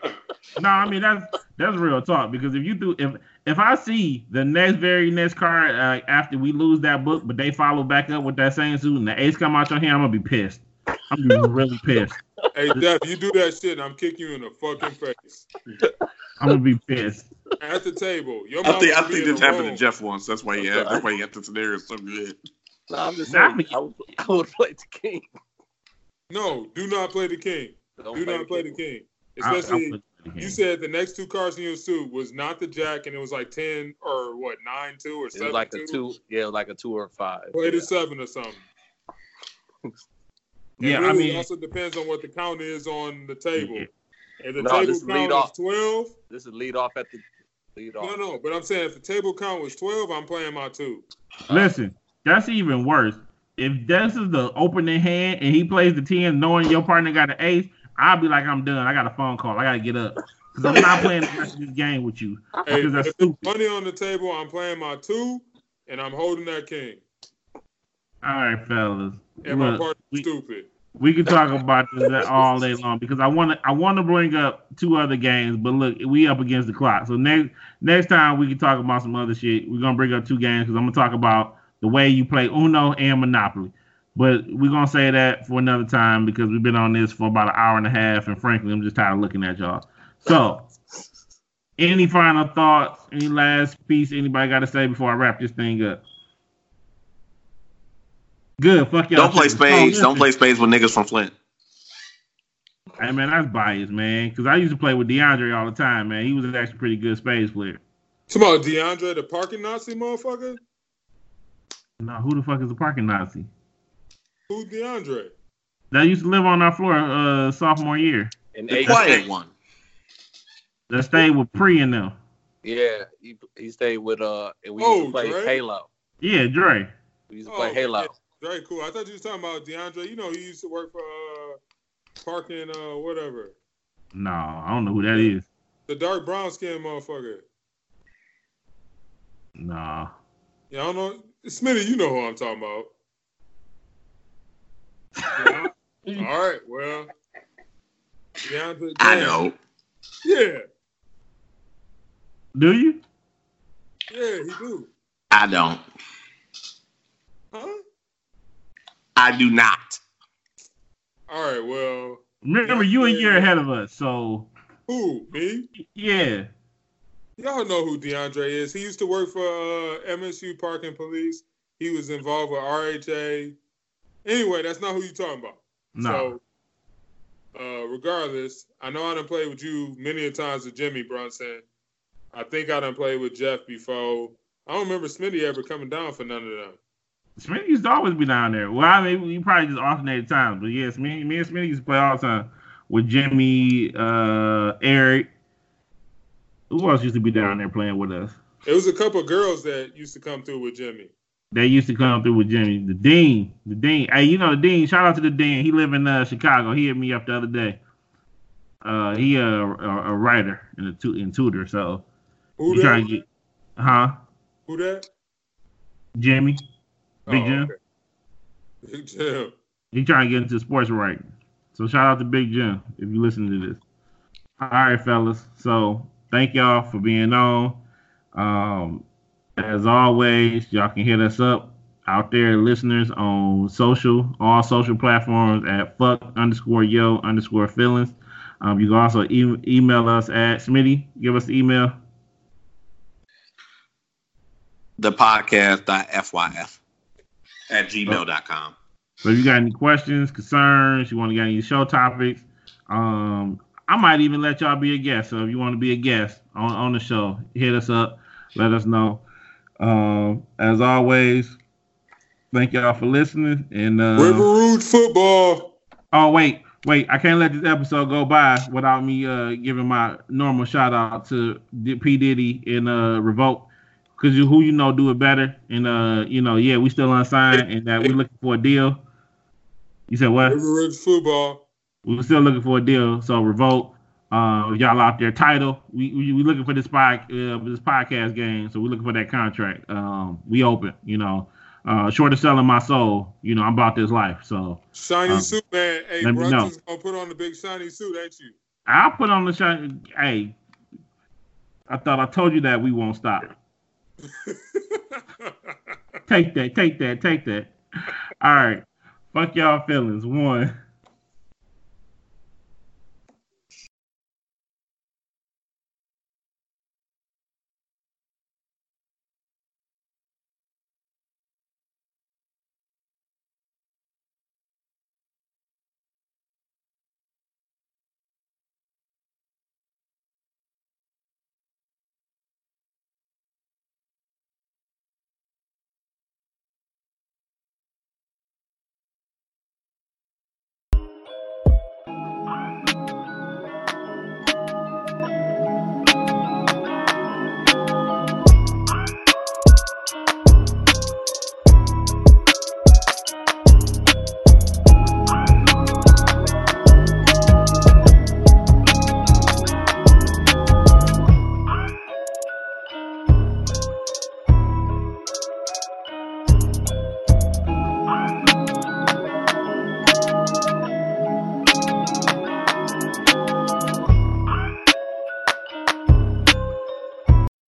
No, I mean that's that's real talk because if you do if if I see the next very next card uh, after we lose that book, but they follow back up with that same suit and the ace come out your hand, I'm gonna be pissed. I'm gonna be really pissed. Hey, Def, you do that shit, and I'm kicking you in the fucking face. I'm gonna be pissed. at the table. Your I think I think this the happened to. Jeff once. That's why he had. That's why he had the scenario so good. No, I'm just Nah, saying. I would, I would play the king. No, do not play the king. Don't Do not play the king. I- I Especially, put the game. you said the next two cards in your suit was not the jack, and it was like ten or what nine two or It seven was like two. a two, yeah, like a two or five. Play the yeah. seven or something. Yeah, really, I mean, it also depends on what the count is on the table. Yeah. If the No, table just lead count off. is twelve, This is lead off at the lead off. no, no. But I'm saying if the table count was twelve, I'm playing my two. listen, that's even worse. If this is the opening hand and he plays the 10 knowing your partner got an ace, I'll be like, I'm done. I got a phone call. I got to get up. Because I'm not playing the rest of this game with you. Hey, Because that's if stupid. money on the table, I'm playing my two, and I'm holding that king. All right, fellas. And my Look, partner's we- stupid. We can talk about this all day long because I want to. I want to bring up two other games, but look, we up against the clock. So next next time we can talk about some other shit. We're gonna bring up two games because I'm gonna talk about the way you play Uno and Monopoly. But we're gonna say that for another time because we've been on this for about an hour and a half, and frankly, I'm just tired of looking at y'all. So, any final thoughts? Any last piece anybody got to say before I wrap this thing up? Good. Fuck y'all. Don't play Oh, spades. Don't play spades with niggas from Flint. Hey man, that's biased, man. Because I used to play with DeAndre all the time, man. He was actually a pretty good spades player. Come on, DeAndre, the parking Nazi motherfucker. No, who the fuck is a parking Nazi? Who's DeAndre? That used to live on our floor uh sophomore year. And The eight, quiet one. That stayed with Pre and them. yeah, he, he stayed with uh, and we Oh, used to play Dre? Halo. Yeah, Dre. We used to Oh, play Halo. yeah. Very cool. I thought you was talking about DeAndre. You know, he used to work for uh, parking, uh, whatever. No, I don't know who that is. The dark brown skin motherfucker. No. Yeah, I don't know. Smitty, you know who I'm talking about. Yeah. All right, well. DeAndre, I damn. know. Yeah, Do you? yeah, he do. I don't. Huh? I do not. All right, well, Remember, you a year ahead of us, so who? Me? yeah. Y'all know who DeAndre is. He used to work for uh, MSU Parking Police. He was involved with RHA. Anyway, that's not who you're talking about. No. So, uh, regardless, I know I done played with you many a times with Jimmy Brunson. I think I done played with Jeff before. I don't remember Smitty ever coming down for none of them. Smitty used to always be down there. Well, I mean, you probably just alternated times, but yes, me, me and Smitty used to play all the time with Jimmy, uh, Eric. Who else used to be down there playing with us? It was a couple girls that used to come through with Jimmy. They used to come through with Jimmy. The Dean. The Dean. Hey, you know the Dean. Shout out to the Dean. He live in uh, Chicago. He hit me up the other day. Uh, he a, a, a writer and a tu- and tutor. So Who he trying that? to get, huh? Who that? Jimmy. Big Oh, Jim. okay. Big Jim. He trying to get into sports writing. So shout out to Big Jim if you listen to this. All right, fellas. So thank y'all for being on. Um, as always, y'all can hit us up out there, listeners, on social, all social platforms at fuck underscore yo underscore feelings. Um, you can also e- email us at Smitty. Give us the email. The podcast.fyf at gmail.com. So if you got any questions, concerns, you want to get any show topics, um, I might even let y'all be a guest. So if you want to be a guest on, on the show, hit us up, let us know. Um, as always, thank y'all for listening. And River uh, Rouge football. oh wait, wait, I can't let this episode go by without me uh, giving my normal shout out to P Diddy and uh, Revolt. Cause you, who you know do it better, and uh, you know, yeah, we still unsigned, and that we looking for a deal. You said what? River Rouge football. We were still looking for a deal. So revolt, uh, y'all out there, title. We we, we looking for this pod, uh, this podcast game. So we're looking for that contract. Um, we open, you know. Uh, short of selling my soul, you know, I'm about this life. So Shiny Um, suit, man. Hey, let me know. Brunson's gonna put on the big shiny suit, ain't you? I'll put on the shot. Hey, I thought I told you that we won't stop. Take that, take that, take that. All right. Fuck y'all feelings. One.